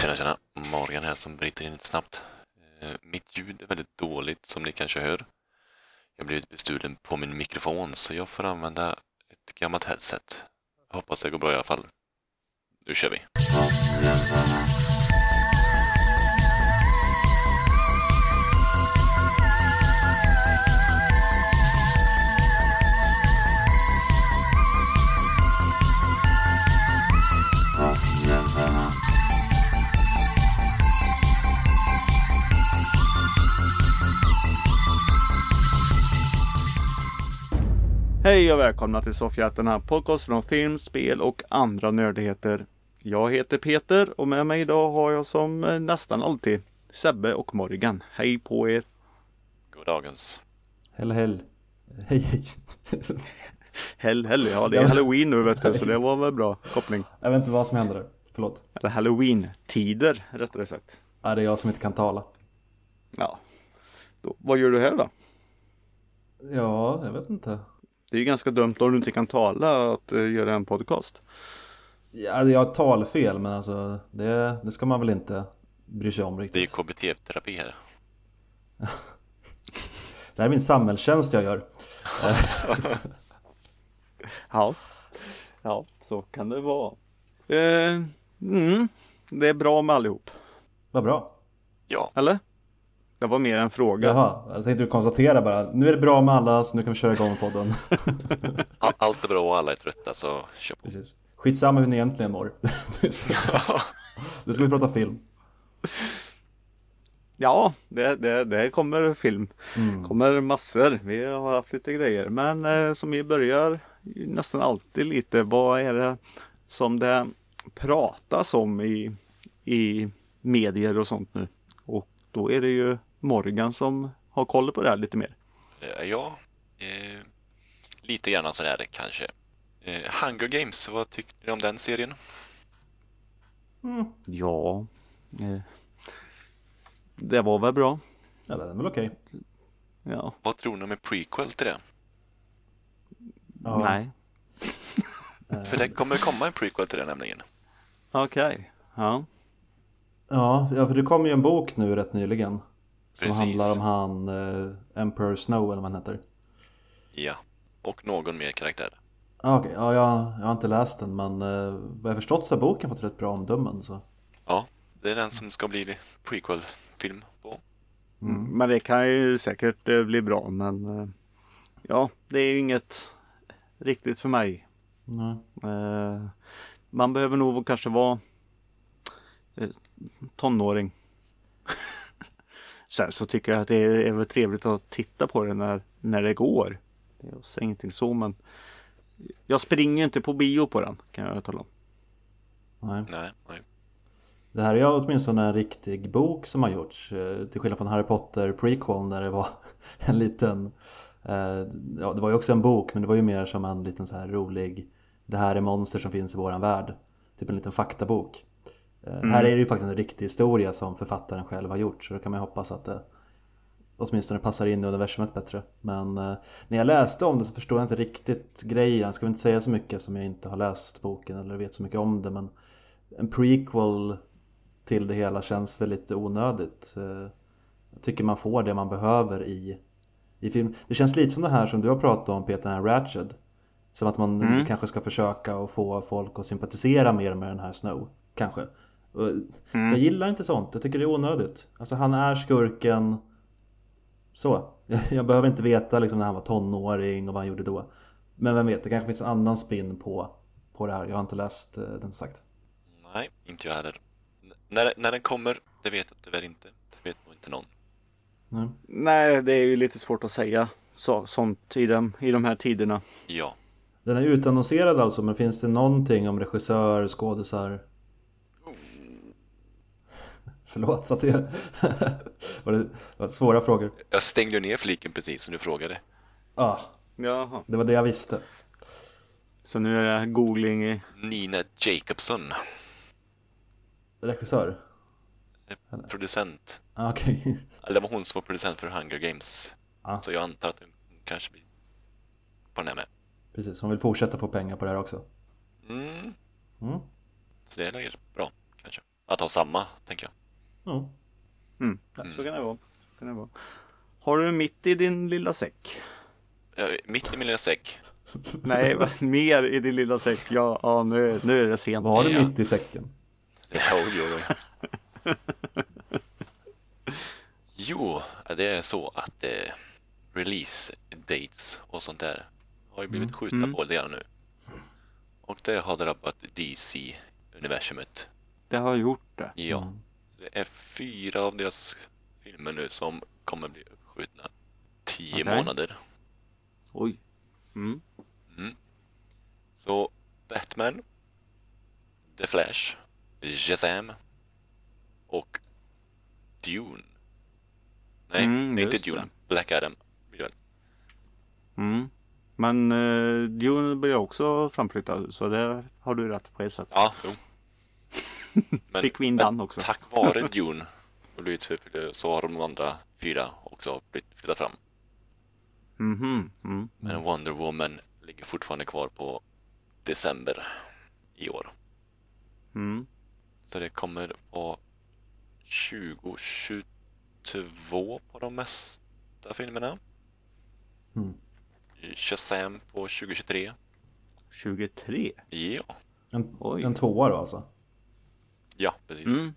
Tjena, tjena. Morgan här som bryter in lite snabbt. Eh, mitt ljud är väldigt dåligt som ni kanske hör. Jag har blivit bestulen på min mikrofon så jag får använda ett gammalt headset. Jag hoppas det går bra i alla fall. Nu kör vi. Hej och välkomna till Soffhjältarna, podcast från film, spel och andra nördigheter. Jag heter Peter och med mig idag har jag som eh, nästan alltid Sebbe och Morgan. Hej på er! Goddagens. Hell hell. Hej hej. Hell, hell, ja det är halloween nu vet du så det var väl bra koppling. Jag vet inte vad som händer där. Förlåt. Eller halloween-tider rättare sagt. Ja, det är jag som inte kan tala. Ja. Då, vad gör du här då? Ja, jag vet inte. Det är ju ganska dumt om du inte kan tala att eh, göra en podcast. Ja, jag har talfel men alltså det, det ska man väl inte bry sig om Det är riktigt. KBT-terapi här. Det här är min samhällstjänst jag gör. Ja. Ja, så kan det vara. Eh, mm, det är bra med allihop. Vad bra. Ja, Eller? Det var mer en fråga. Jaha, jag tänkte konstatera bara. Nu är det bra med alla så nu kan vi köra igång podden. all- allt är bra och alla är trötta så kör på. Precis. Skitsamma hur ni egentligen mår. Nu ska vi prata film. Ja, det, det, det kommer film. Mm. kommer massor. Vi har haft lite grejer. Men eh, som vi börjar nästan alltid lite. Vad är det som det pratas om i, i medier och sånt nu? Och då är det ju Morgan som har koll på det här lite mer. Eh, Ja, eh, lite grann sådär kanske. Eh, Hunger Games, vad tyckte ni om den serien? Ja, eh, det var väl bra. Ja, det är väl okej. Ja, Vad tror ni om en prequel till det? Ja. nej, För det kommer komma en prequel till det nämligen. okej. Ja, Ja, ja, för det kom ju en bok nu rätt nyligen. Som Precis. handlar om han eh, Emperor Snow eller vad han heter. Ja, och någon mer karaktär. Ah, Okej, ja, jag, jag har inte läst den men eh, vad jag förstått så har boken fått rätt bra omdömen så. Ja, det är den som ska bli prequel-film på. men det kan ju säkert eh, bli bra. Men eh, ja, det är ju inget riktigt för mig. Nej. Eh, man behöver nog kanske vara eh, tonåring. Sen så tycker jag att det är, är väl trevligt att titta på det när, när det går. Det är så ingenting så men jag springer inte på bio på den kan jag tala om. Nej. Nej, nej. Det här är ju åtminstone en riktig bok som har gjorts. eh, Till skillnad från Harry Potter prequel när det var en liten eh, Ja det var ju också en bok men det var ju mer som en liten så här rolig Det här är monster som finns i våran värld. Typ en liten faktabok. Eh, Här är det ju faktiskt en riktig historia som författaren själv har gjort så då kan man ju hoppas att det åtminstone passar in i universumet bättre. Men eh, när jag läste om det så förstod jag inte riktigt grejen. Ska väl inte säga så mycket som jag inte har läst boken eller vet så mycket om det men en prequel till det hela känns väl lite onödigt. Eh, Jag tycker man får det man behöver i, i film. Det känns lite som det här som du har pratat om Peter, den här Ratched. Som att man Mm. kanske ska försöka att få folk att sympatisera mer med den här Snow. Kanske. Mm. Jag gillar inte sånt, jag tycker det är onödigt. Alltså han är skurken. Så. Jag, behöver inte veta liksom när han var tonåring och vad han gjorde då. Men vem vet, det kanske finns en annan spin på, på det här. Jag har inte läst eh, den som sagt. Nej, inte jag heller. N- när, när den kommer, det vet jag tyvärr inte. Det vet nog inte någon. Nej. Nej det är ju lite svårt att säga så, sånt i, dem, i de här tiderna. Ja, Den är utannonserad alltså, men finns det någonting om regissör, skådisar? Förlåt, så att det var det var svåra frågor. jag stängde ner fliken precis som du frågade. Ja, Jaha. det var det jag visste. Så nu är det googling i... Nina Jacobson, Regissör? producent. Ah, Okej. Eller det var hon som var producent för Hunger Games. Ja. Så jag antar att hon kanske blir på den här med. Precis, hon vill fortsätta få pengar på det här också. Mm, Mm. så det är bra, kanske. att ha samma, tänker jag. Ja. Mm. Så kan det vara. Så kan det vara. Har du mitt i din lilla säck? Eh, Mitt i min lilla säck. Nej, mer i din lilla säck. Ja, ja nu, nu är det sent. Har du Ja. mitt i säcken? Jo, jo, jo. Jo, det är så att eh, release dates och sånt där har ju blivit skjutna Mm. på grann nu. Och det har drabbat DC-universumet. Det har gjort det. Ja. Mm. Det är fyra av deras filmer nu som kommer bli uppskjutna tio Okej. månader. Oj. Mm. Så Batman, The Flash, Shazam och Dune. Nej, Mm, inte Dune. det. Black Adam. Mm. Men uh, Dune blir också framflyttad så det har du rätt på ett sätt. Ja, jo. Men, Fick vi in den också. tack vare Dune och för- så har de andra fyra också blivit- flyttat fram. Mhm. Mm. Men Wonder Woman ligger fortfarande kvar på december i år. Mm. Så det kommer vara 2022 på de mesta filmerna. Mm. Shazam på 2023. 23. Ja, En, Oj. en tvåa då alltså? Ja precis. Mm.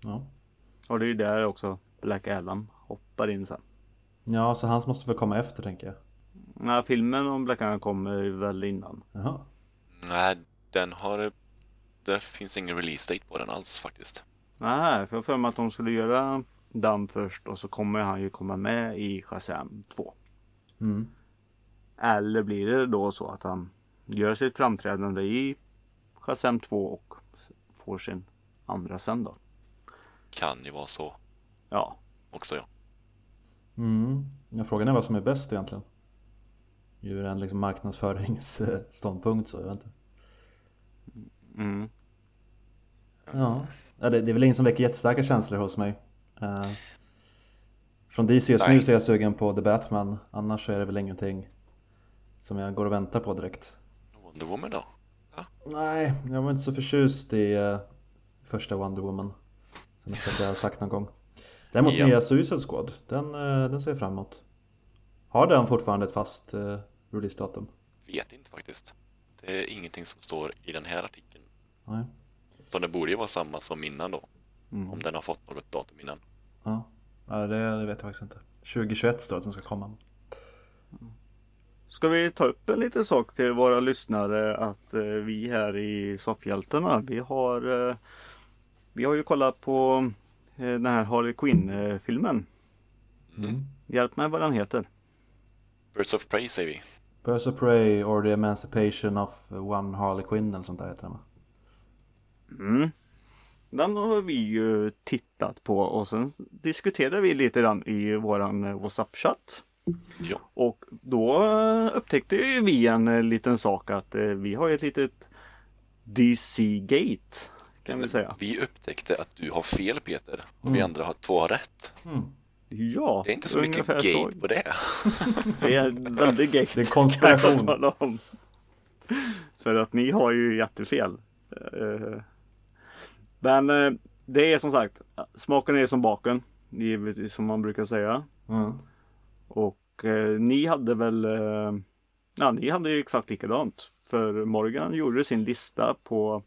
Ja. Och det är ju där också Black Adam hoppar in sen. ja, så hans måste väl komma efter tänker jag. Nej, filmen om Black Adam kommer väl innan. Jaha. Nej, den har... Det finns ingen release date på den alls faktiskt. Nej, för jag för mig att de skulle göra den först och så kommer han ju komma med i Shazam 2. Mm. Eller blir det då så att han gör sitt framträdande i Shazam 2 och får sin andra sen då? Kan ju vara så Ja, också ja. Mm. Ja, frågan är vad som är bäst egentligen. Ur en liksom marknadsföringsståndpunkt så jag vet inte. mm. Ja, Ja, det, det är väl ingen som väcker jättestarka känslor hos mig. Eh, från DC just Nej. nu så är jag sugen på The Batman. Annars så är det väl ingenting som jag går och väntar på direkt. Wonder Woman då? Nej, jag var inte så förtjust i eh, första Wonder Woman. Som jag har sagt någon gång. Däremot Ja. nya Suicide Squad, den, eh, den ser jag fram emot. Har den fortfarande ett fast uh, releasedatum? Vet inte faktiskt. Det är ingenting som står i den här artikeln. Nej. Så det borde ju vara samma som innan då. Mm. Om den har fått något datum innan. Ja, ja det, det vet jag faktiskt inte. 2021 står det att den ska komma. Ska vi ta upp en liten sak till våra lyssnare att eh, vi här i Soffhjältarna vi har eh, Vi har ju kollat på eh, den här Harley Quinn filmen. Mm. Hjälp mig vad den heter. Birds of Prey säger vi. Birds of Prey or the Emancipation of One Harley Quinn eller sånt där heter den va? Mm. Den har vi ju tittat på och sen diskuterade vi lite grann i våran WhatsApp-chatt. Ja. Och då upptäckte ju vi en eh, liten sak att eh, vi har ett litet DC-gate kan vi säga. Vi upptäckte att du har fel Peter och vi Mm. andra har två har rätt. Mm. Ja, Det är inte så mycket ungefär så. gate på det. Det är en väldig gate. Det är konspiration. För att ni har ju jättefel. Eh, Men det är som sagt, smaken är som baken. Givetvis som man brukar säga. Mm. Och eh, ni hade väl, eh, ja ni hade ju exakt likadant. För Morgan gjorde sin lista på,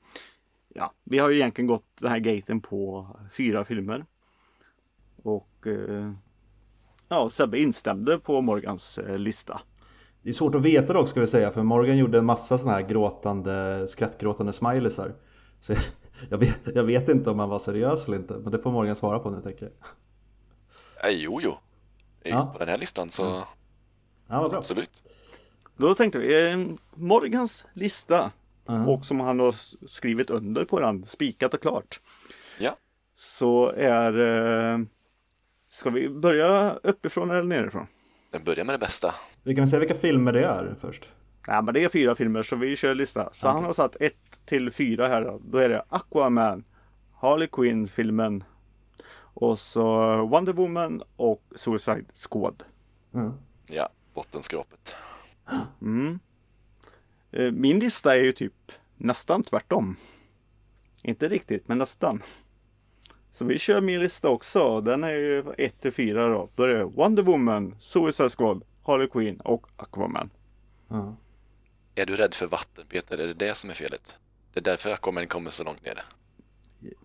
ja vi har ju egentligen gått den här gaten på fyra filmer. Och eh, ja Sebbe instämde på Morgans eh, lista. Det är svårt att veta dock ska vi säga för Morgan gjorde en massa sådana här gråtande, skrattgråtande smileysar. Så jag vet, jag vet inte om han var seriös eller inte men det får Morgan svara på nu tänker jag. Nej, jo, jo. Ja. På den här listan så Ja vad bra. absolut. Då tänkte vi, eh, Morgans lista Mhm. och som han har skrivit under på den, spikat och klart. Ja. Så är, eh, ska vi börja uppifrån eller nerifrån? Den börjar med det bästa. Vi kan säga vilka filmer det är först. Nej men det är fyra filmer så vi kör lista. Så han har satt ett till fyra här då. Då är det Aquaman, Harley Quinn filmen och så Wonder Woman och Suicide Squad. Mm. Ja, bottenskrapet. Mm. Eh, Min lista är ju typ nästan tvärtom. Inte riktigt, men nästan. Så vi kör min lista också. Den är ju 1 till 4 då. Då är det Wonder Woman, Suicide Squad, Harley Quinn och Aquaman. Ja. Är du rädd för vatten Peter? Är det det som är felet? Det är därför Aquaman kommer så långt nere.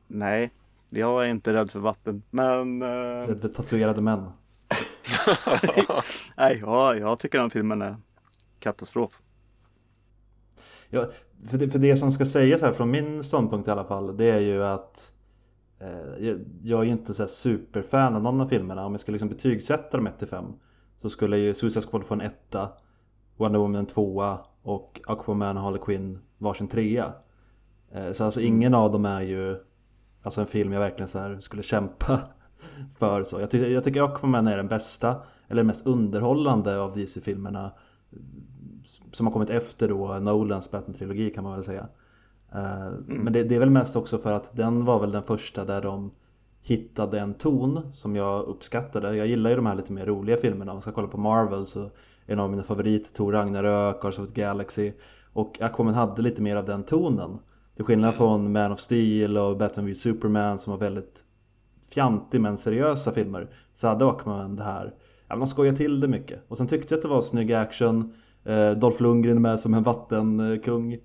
Nej, jag är inte rädd för vatten. Men... eh, Rädd för tatuerade män. nej, ja, jag tycker den filmen är katastrof. Ja, för, det, för det som ska sägas här från min ståndpunkt i alla fall det är ju att eh, jag, är ju inte så superfan av någon av filmerna. Om jag skulle liksom betygsätta dem 1-5 så skulle ju Suicide Squad få en etta, Wonder Woman en tvåa och Aquaman och Harley Quinn varsin trea. Eh, så alltså ingen av dem är ju alltså en film jag verkligen så här skulle kämpa för. Så. Jag, ty jag tycker Aquaman är den bästa eller mest underhållande av DC-filmerna som har kommit efter då Nolans Batman-trilogi kan man väl säga. Eh, Men det, det är väl mest också för att den var väl den första där de hittade en ton som jag uppskattade. Jag gillar ju de här lite mer roliga filmerna. Om man ska kolla på Marvel så är en av mina favoriter Thor Ragnarök, Guardians of the Galaxy. Och Aquaman hade lite mer av den tonen. Till skillnad från Man of Steel och Batman vs Superman som var väldigt fjantig men seriösa filmer. Så hade Aquaman det här, ja men de skojar till det mycket. Och sen tyckte jag att det var snygg action. Eh, Dolph Lundgren med som en vattenkung. Eh,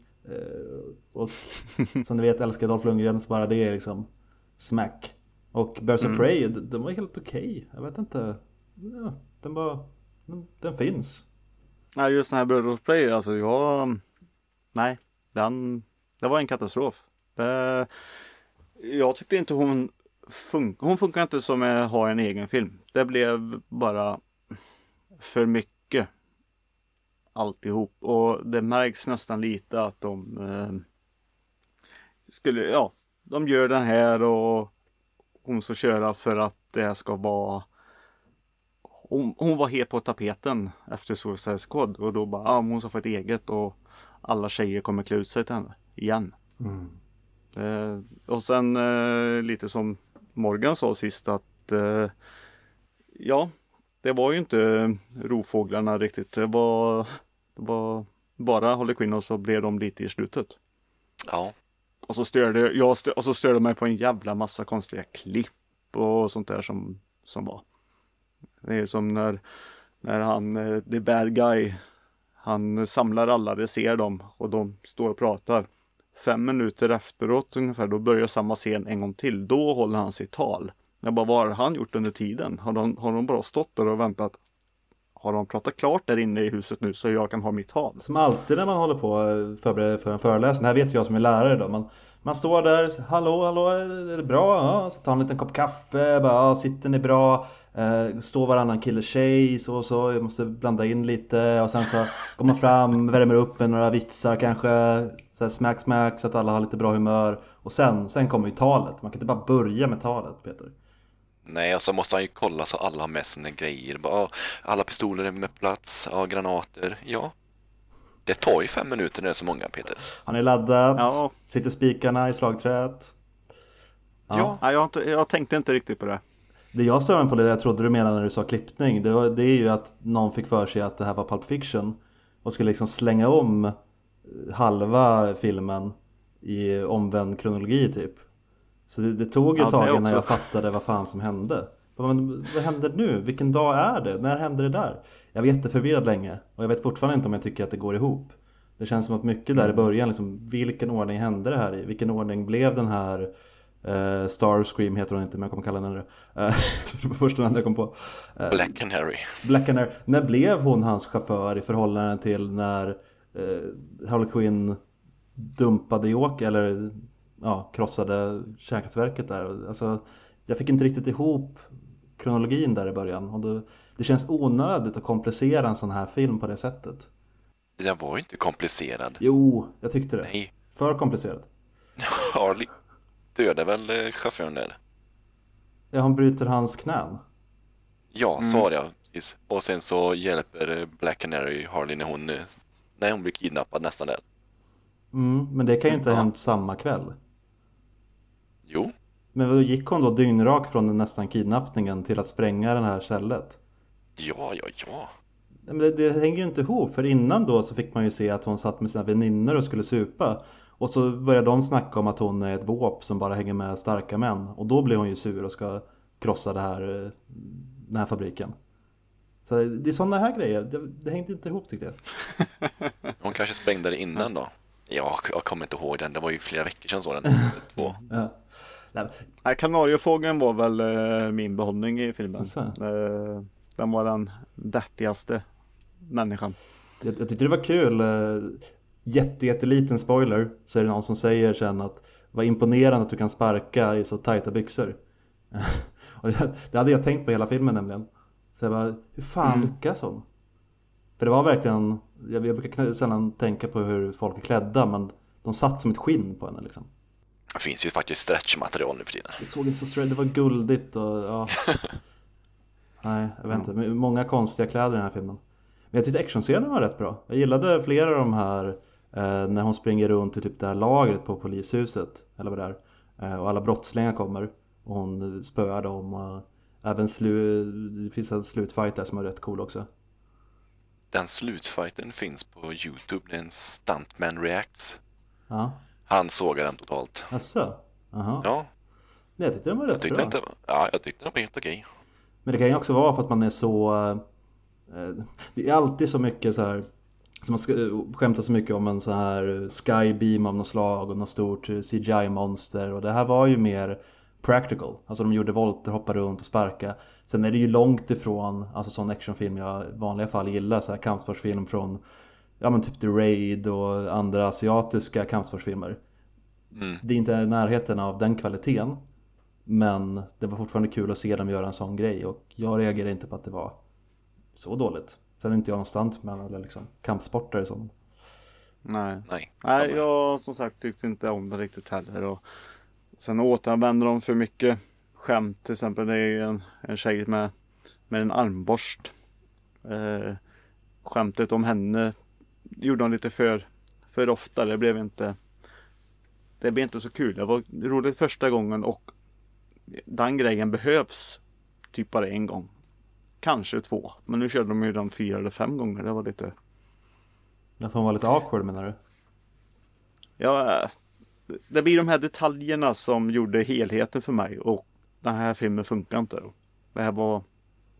och som ni vet älskar Dolph Lundgren så bara det är liksom smack. Och Birds of Mm. Prey, den var helt okej. Jag vet inte. Ja, den var, den, den finns. Nej, just den här Brother Play, alltså jag... Nej, den... Det var en katastrof. Det, jag tyckte inte hon fun Hon funkar inte som att ha en egen film. Det blev bara för mycket. Alltihop. Och det märks nästan lite att de eh, skulle, ja, de gör den här och hon ska köra för att det ska vara hon, hon var helt på tapeten efter Suicide Squad och då bara, ah, hon ska få ett eget och alla tjejer kommer klä ut sig till henne igen. Mm. Eh, och sen eh, lite som Morgan sa sist att eh, ja, det var ju inte rovfåglarna riktigt. Det var, det var bara Harley Quinn och så blev de lite i slutet. Ja, Och så störde jag stö, och så störde mig på en jävla massa konstiga klipp och sånt där som, som var. Det är som när, när han, eh, the bad guy, han samlar alla, det ser dem och de står och pratar. Fem minuter efteråt ungefär, då börjar samma scen en gång till. Då håller han sitt tal. Jag bara, vad har han gjort under tiden? Har de, har de bara stått där och väntat? Har de pratat klart där inne i huset nu så jag kan ha mitt tal? Som alltid när man håller på och förbereder för en föreläsning. Det här vet jag som är lärare då. Man, man står där, hallå, hallå, är det bra? Ja, så tar en liten kopp kaffe, bara, ja, sitter ni bra? Eh, står varannan kille tjej, så och så, jag måste blanda in lite och sen så går man fram, värmer upp med några vitsar kanske, så här smack smack så att alla har lite bra humör. Och sen, sen kommer ju talet, man kan inte bara börja med talet Peter. nej och så måste han ju kolla så alla har med sina grejer. Bara, "Ja, alla pistoler är med plats, ja, granater, ja. Det tar ju fem minuter när det är så många Peter. Har ni laddat? Ja, Sitter spikarna i slagträet? Ja. nej, jag, har inte, jag tänkte inte riktigt på det. Det jag stör mig på, det jag trodde du menade när du sa klippning, det, var, det är ju att någon fick för sig att det här var Pulp Fiction och skulle liksom slänga om halva filmen i omvänd kronologi typ. Så det, det tog Ja, ett tag innan jag fattade vad fan som hände. Men, vad händer nu? Vilken dag är det? När hände det där? Jag var jätteförvirrad länge och jag vet fortfarande inte om jag tycker att det går ihop. Det känns som att mycket där i början, liksom, vilken ordning hände det här i? Vilken ordning blev den här eh, Starscream heter hon inte men jag kommer kalla henne det. Var första namnet jag kom på. Eh, Black Canary. Black Canary. När blev hon hans chaufför i förhållande till när eh, Harley Quinn dumpade York eller ja, krossade kärnkraftverket där. Alltså, jag fick inte riktigt ihop kronologin där i början. Och det, det känns onödigt att komplicera en sån här film på det sättet. Den var ju inte komplicerad. Jo, jag tyckte det. Nej, För komplicerat. Harley dödade väl eh, chauffören där? Ja, han bryter hans knän. Ja, så var det. Och sen så hjälper eh, Black Canary Harley när hon, eh, när hon blir kidnappad nästan där. Mm, men det kan ju inte ha hänt samma kväll. Jo, Men då gick hon då dyngrak från den nästan kidnappningen till att spränga det här stället? ja, ja, ja. Nej, Men det, det hänger ju inte ihop för innan då så fick man ju se att hon satt med sina väninnor och skulle supa Och så börjar de snacka om att hon är ett våp som bara hänger med starka män. Och då blir hon ju sur och ska krossa det här, eh, den här fabriken. Så det är sådana här grejer, det, det hängde inte ihop tyckte jag. Hon kanske sprängde det innan då. Ja, jag kommer inte ihåg den. Det var ju flera veckor sedan så den. Två. Ja. Nej, Kanariefågeln var väl eh, min behållning i filmen. Eh, den var den vettigaste människan. Jag, jag tyckte det var kul, eh, jätte, jätteliten spoiler, så är det någon som säger sen att vad imponerande att du kan sparka i så tajta byxor. det hade jag tänkt på hela filmen nämligen. Så jag bara, hur fan Mm. lyckas hon? För det var verkligen, jag, jag brukar sällan tänka på hur folk är klädda men de satt som ett skinn på henne liksom. Det finns ju faktiskt stretchmaterial nu för tiden. Det såg inte så straight, det var guldigt och ja. Nej, jag vet inte. Men Många konstiga kläder i den här filmen. Men jag tyckte actionscenen var rätt bra. Jag gillade flera av de här eh, när hon springer runt i typ det här lagret på polishuset. Eller vad det är. Eh, och alla brottslingar kommer. Och hon spöar dem. Och även slu, det finns en slutfight där som är rätt cool också. Den slutfighten finns på Youtube. Det är en Stuntman Reacts. Ja, Han sågar den totalt. asså? Jaha. Ja, Nej, jag tyckte den var rätt bra. inte, ja, jag tyckte den var helt okej. Men det kan ju också vara för att man är så eh, Det är alltid så mycket så här så man eh, skämta så mycket om en sån här skybeam av något slag och något stort CGI-monster och det här var ju mer practical. Alltså de gjorde volter, hoppade runt och sparka. Sen är det ju långt ifrån alltså sån actionfilm jag i vanliga fall gillar, så här kampsportsfilm från ja men typ The Raid och andra asiatiska kampsportsfilmer. Mm. Det är inte i närheten av den kvaliteten. Men det var fortfarande kul att se dem göra en sån grej och jag reagerade inte på att det var så dåligt. Sen är inte jag någon stuntman eller liksom kampsportare som Nej. Nej, Nej, jag som sagt tyckte inte om det riktigt heller. Och sen återanvänder de för mycket skämt. Till exempel det är en, en tjej med, med en armborst. Eh, skämtet om henne gjorde de lite för, för ofta. Det blev inte Det blev inte så kul. Det var roligt första gången och den grejen behövs typ bara en gång. Kanske två. Men nu körde de ju den fyra eller fem gånger. Det var lite Att hon var lite awkward menar du? Ja, det blir de här detaljerna som gjorde helheten för mig och den här filmen funkar inte. Det här var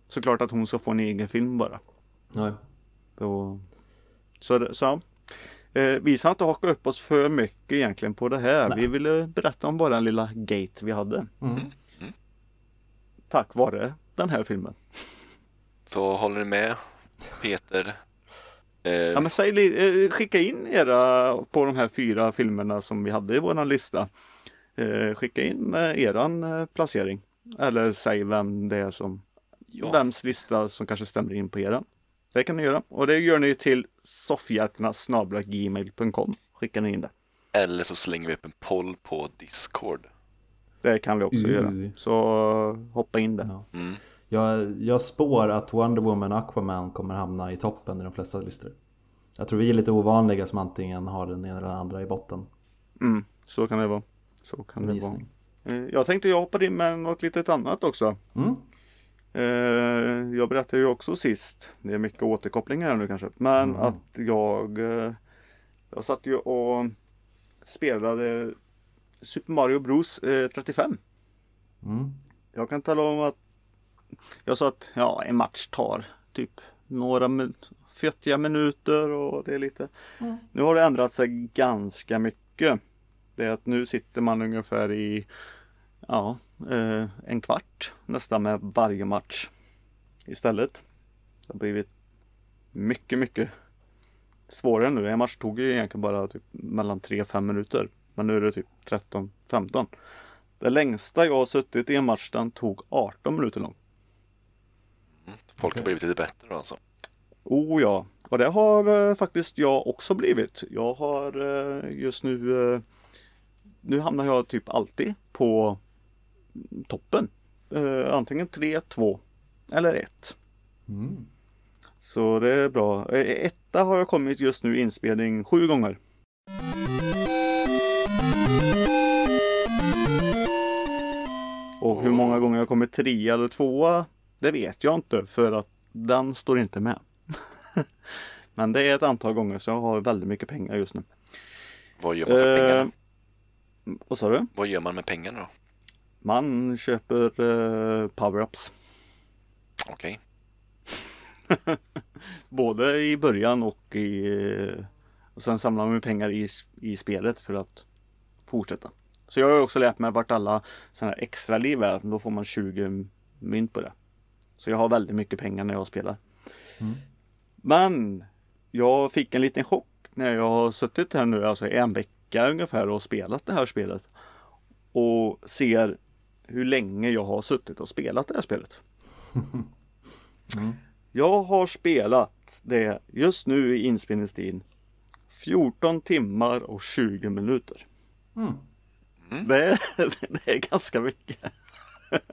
såklart att hon ska få en egen film bara. Nej. Och, så, så ja. eh, vi ska inte haka upp oss för mycket egentligen på det här. Nej. Vi ville berätta om bara en lilla gate vi hade. Mm. Tack vare den här filmen. Så håller ni med Peter? Eh, Ja, men säg, eh, skicka in era på de här fyra filmerna som vi hade i våran lista. Eh, skicka in eran placering. Eller säg vem det är som, ja, vems lista som kanske stämmer in på eran. Det kan ni göra. Och det gör ni till soffhjärtarna.gmail.com. Skickar ni in det. eller så slänger vi upp en poll på Discord. Det kan vi också Uh. göra. Så hoppa in där. Mm. Jag, jag spår att Wonder Woman och Aquaman kommer hamna i toppen i de flesta listor. Jag tror vi är lite ovanliga som antingen har den ena eller den andra i botten. Mm, så kan det vara. Så kan Som det vara. Eh, Jag tänkte jag hoppar in med något litet annat också. Mm. Eh, jag berättade ju också sist, det är mycket återkopplingar här nu kanske, men Mm. att jag eh, Jag satt ju och spelade Super Mario Bros eh, 35. Mm. Jag kan tala om att jag sa att ja, en match tar typ några min- fettiga minuter och det är lite Mm. Nu har det ändrat sig ganska mycket. Det är att nu sitter man ungefär i ja, eh, en kvart nästan med varje match istället. Det har blivit mycket, mycket svårare nu. En match tog ju egentligen bara typ mellan 3-5 minuter. Men nu är det typ 13-15. Det längsta jag har suttit i en match den tog 18 minuter lång. Folk har blivit lite bättre då alltså. Oh ja, och det har eh, faktiskt jag också blivit. Jag har eh, just nu eh, Nu hamnar jag typ alltid på toppen. Eh, antingen 3, 2 eller 1. Mm. Så det är bra. Eh, etta har jag kommit just nu inspelning sju gånger. Och hur många gånger jag kommer trea eller tvåa Det vet jag inte för att den står inte med. Men det är ett antal gånger så jag har väldigt mycket pengar just nu. Vad gör man för pengarna? Eh, vad sa du? Vad gör man med pengarna då? Man köper eh, power-ups. Okej. Både i början och i eh, och sen samlar man pengar i, i spelet för att fortsätta. Så jag har också lärt mig vart alla sådana här extra liv är. Då får man 20 mynt på det. Så jag har väldigt mycket pengar när jag spelar. Mm. Men jag fick en liten chock när jag har suttit här nu, alltså en vecka ungefär och spelat det här spelet. Och ser hur länge jag har suttit och spelat det här spelet. Mm. Jag har spelat det just nu i inspelningstid 14 timmar och 20 minuter. Mm. Det är, det är ganska mycket.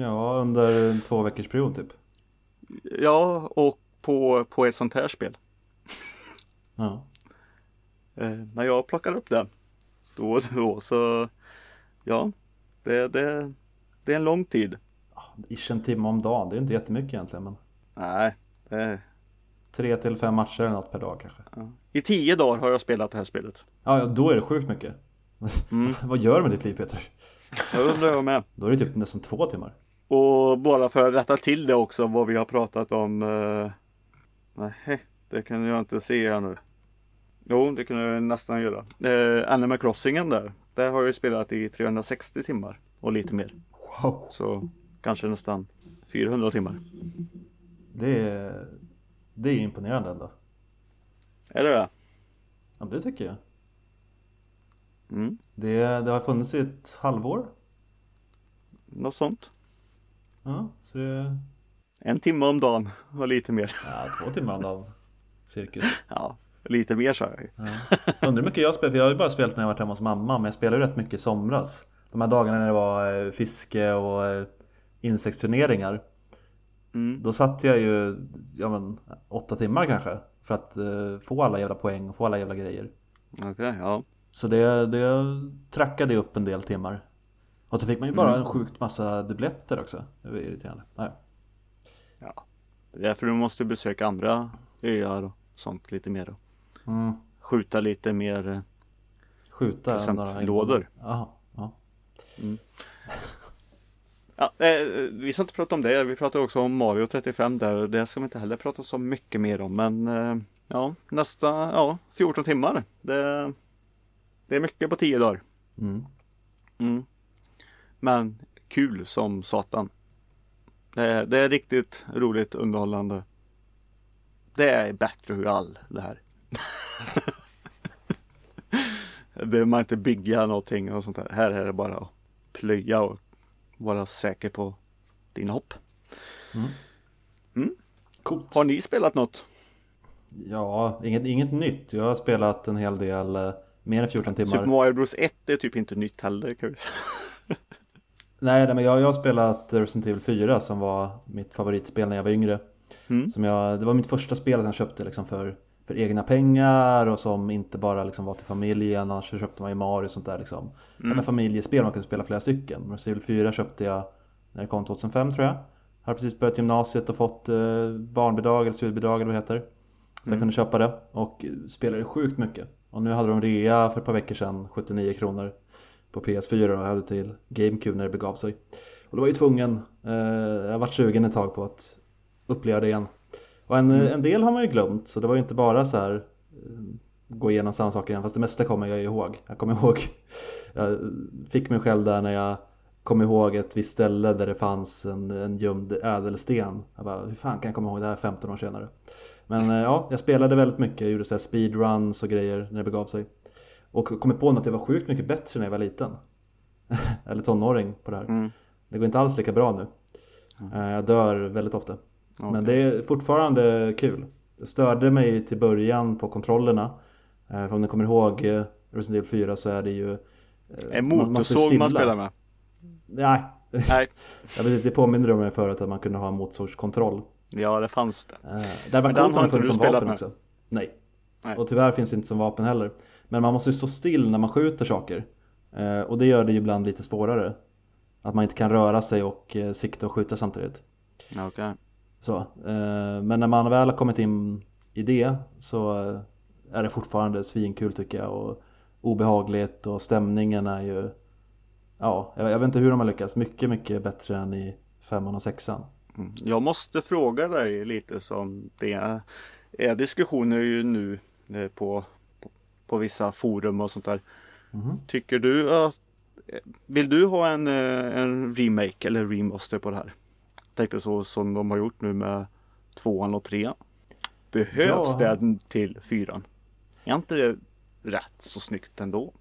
Ja, under en två veckors period typ. Ja, och på, på ett sånt här spel. Ja. Eh, När jag plockar upp det då och då så ja, det, det, det är en lång tid. Ish en timme om dagen, det är inte jättemycket egentligen men Nej, det, tre till fem matcher eller något per dag kanske. ja. I tio dagar har jag spelat det här spelet. Ja, ja då är det sjukt mycket. Mm. Vad gör du med ditt liv Peter? Jag undrar jag med. Då är det typ nästan två timmar. Och bara för att rätta till det också vad vi har pratat om. Eh, nej, det kan jag inte se här nu. Jo, det kan jag nästan göra. Eh, Animal Crossingen där. Där har jag spelat i 360 timmar och lite mer. Wow. Så kanske nästan 400 timmar. Det är, det är imponerande ändå. Är det det? Ja, det tycker jag. Mm. Det, det har funnits i ett halvår. Något sånt. Ja, så det En timme om dagen och lite mer. ja, två timmar om dagen. Cirkus. Ja, lite mer sa jag ju. Ja. Undrar hur mycket jag spelar, för jag har ju bara spelat när jag varit hemma hos mamma men jag spelade ju rätt mycket i somras. De här dagarna när det var eh, fiske och eh, insektsturneringar. Mm. Då satt jag ju, ja men åtta timmar kanske. För att eh, få alla jävla poäng och få alla jävla grejer. Okej, ja. Så det, det trackade upp en del timmar. Och så fick man ju bara Mm. en sjukt massa dubbletter också. Det var irriterande. Nej. ja. Det är därför du måste besöka andra öar och sånt lite mer. Och Mm. skjuta lite mer. eh, Skjuta Presentlådor. Jaha, ja. Ja, eh, vi ska inte prata om det. Vi pratar också om Mario 35 där. Det ska vi inte heller prata så mycket mer om. Men eh, ja, nästa, ja, 14 timmar. Det, det är mycket på 10 dagar. Mm. Mm. Men kul som satan. Det är, det är riktigt roligt underhållande. Det är Battle Royale det här. Behöver man inte bygga någonting och sånt där. Här är det bara att plöja och vara säker på dina hopp. Coolt. Har ni spelat något? Ja, inget, inget nytt. Jag har spelat en hel del, eh, mer än 14 Super timmar. Mario Bros 1 är typ inte nytt heller kan vi säga. Nej, nej, men jag, jag har spelat Resident Evil 4 som var mitt favoritspel när jag var yngre. Mm. Som jag, det var mitt första spel som jag köpte liksom för, för egna pengar och som inte bara liksom var till familjen. Annars så köpte man ju Mario och sånt där liksom. Mm. Eller familjespel man kunde spela flera stycken. Resident Evil 4 köpte jag när det kom 2005 tror jag. Har precis börjat gymnasiet och fått eh, barnbidrag eller studiebidrag eller vad det heter. Så jag Mm. kunde köpa det och spelade sjukt mycket. Och nu hade de rea för ett par veckor sedan, 79 kronor på PS4 och jag hade till GameCube när det begav sig. Och då var jag ju tvungen, eh, jag har varit sugen ett tag på att uppleva det igen. Och en, Mm. en del har man ju glömt så det var ju inte bara så här eh, gå igenom samma saker igen fast det mesta kommer jag ihåg. Jag kommer ihåg, jag fick mig själv där när jag kom ihåg ett visst ställe där det fanns en, en gömd ädelsten. Jag bara, hur fan kan jag komma ihåg det här 15 år senare? Men eh, ja, jag spelade väldigt mycket, jag gjorde så här speedruns och grejer när det begav sig. Och kom på att jag var sjukt mycket bättre när jag var liten. Eller tonåring på det här. Mm. Det går inte alls lika bra nu. Eh, Jag dör väldigt ofta. Men Okej. det är fortfarande kul. Det störde mig till början på kontrollerna. Eh, För om ni kommer ihåg Resident Evil 4 så är det ju En man- man motorsåg man svindla. spelar med. Nej, Nej, jag vet inte, det påminner om mig förut att man kunde ha motorsågskontroll. Ja det fanns det. Eh, Det var coolt om det som vapen med? också. Nej. Nej. Och tyvärr finns det inte som vapen heller. Men man måste ju stå still när man skjuter saker. Eh, Och det gör det ju ibland lite svårare. Att man inte kan röra sig och eh, sikta och skjuta samtidigt. Okej. Så, eh, men när man väl har kommit in i det så är det fortfarande svinkul tycker jag och obehagligt och stämningen är ju Ja, jag, jag vet inte hur de har lyckats. Mycket, mycket bättre än i femman och sexan. Mm. Jag måste fråga dig lite som det är, diskussioner ju nu eh, på, på, på vissa forum och sånt där. Mhm. Tycker du att vill du ha en, eh, en remake eller remaster på det här? Tänkte så som de har gjort nu med tvåan och trean. Behövs Ja. det till fyran? Är inte det rätt så snyggt ändå?